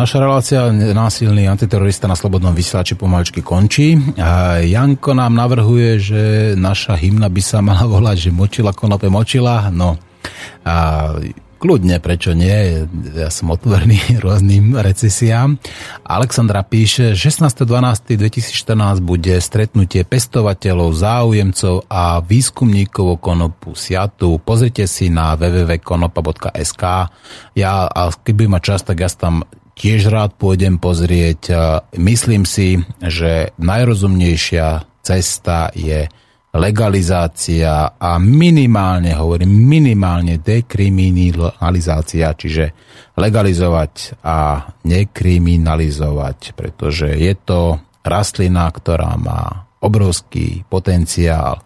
Naša relácia násilný antiterorista na slobodnom vysielači pomaličky končí. A Janko nám navrhuje, že naša hymna by sa mala volať, že močila konope močila. No, a kľudne, prečo nie? Ja som otvorený rôznym recesiám. Alexandra píše, 16.12.2014 bude stretnutie pestovateľov, záujemcov a výskumníkov o konopu Siatu. Pozrite si na www.konopa.sk. Ja, a keď by ma čas, tak ja tam tiež rád pôjdem pozrieť. Myslím si, že najrozumnejšia cesta je legalizácia a minimálne, hovorím, minimálne dekriminalizácia, čiže legalizovať a nekriminalizovať, pretože je to rastlina, ktorá má obrovský potenciál,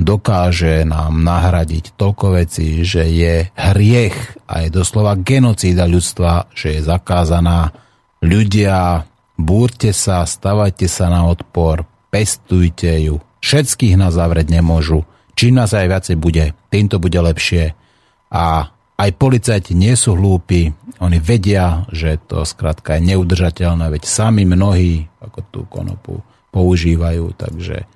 dokáže nám nahradiť toľko vecí, že je hriech a je doslova genocída ľudstva, že je zakázaná. Ľudia, búrte sa, stavajte sa na odpor, pestujte ju, Všetkých nás zavrieť nemôžu. Čím nás aj viacej bude, tým to bude lepšie. A aj policajti nie sú hlúpi, oni vedia, že to skrátka je neudržateľné, veď sami mnohí ako tú konopu používajú, takže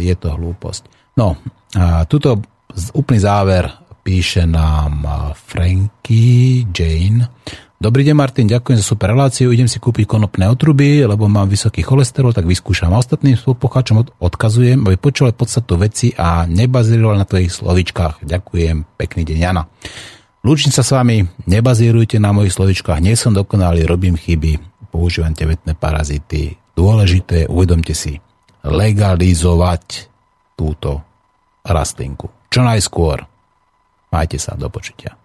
je to hlúposť. No, a tuto úplný záver píše nám Frankie Jane. Dobrý deň, Martin, ďakujem za super reláciu. Idem si kúpiť konopné otruby, lebo mám vysoký cholesterol, tak vyskúšam. A ostatným spolupochačom odkazujem, aby počúvali podstatu veci a nebazírovali na tvojich slovičkách. Ďakujem, pekný deň, Jana. Lúčim sa s vami, nebazírujte na mojich slovičkách, nie som dokonalý, robím chyby, používam tevetné parazity. Dôležité, uvedomte si, legalizovať túto rastlinku. Čo najskôr. Majte sa, do počutia.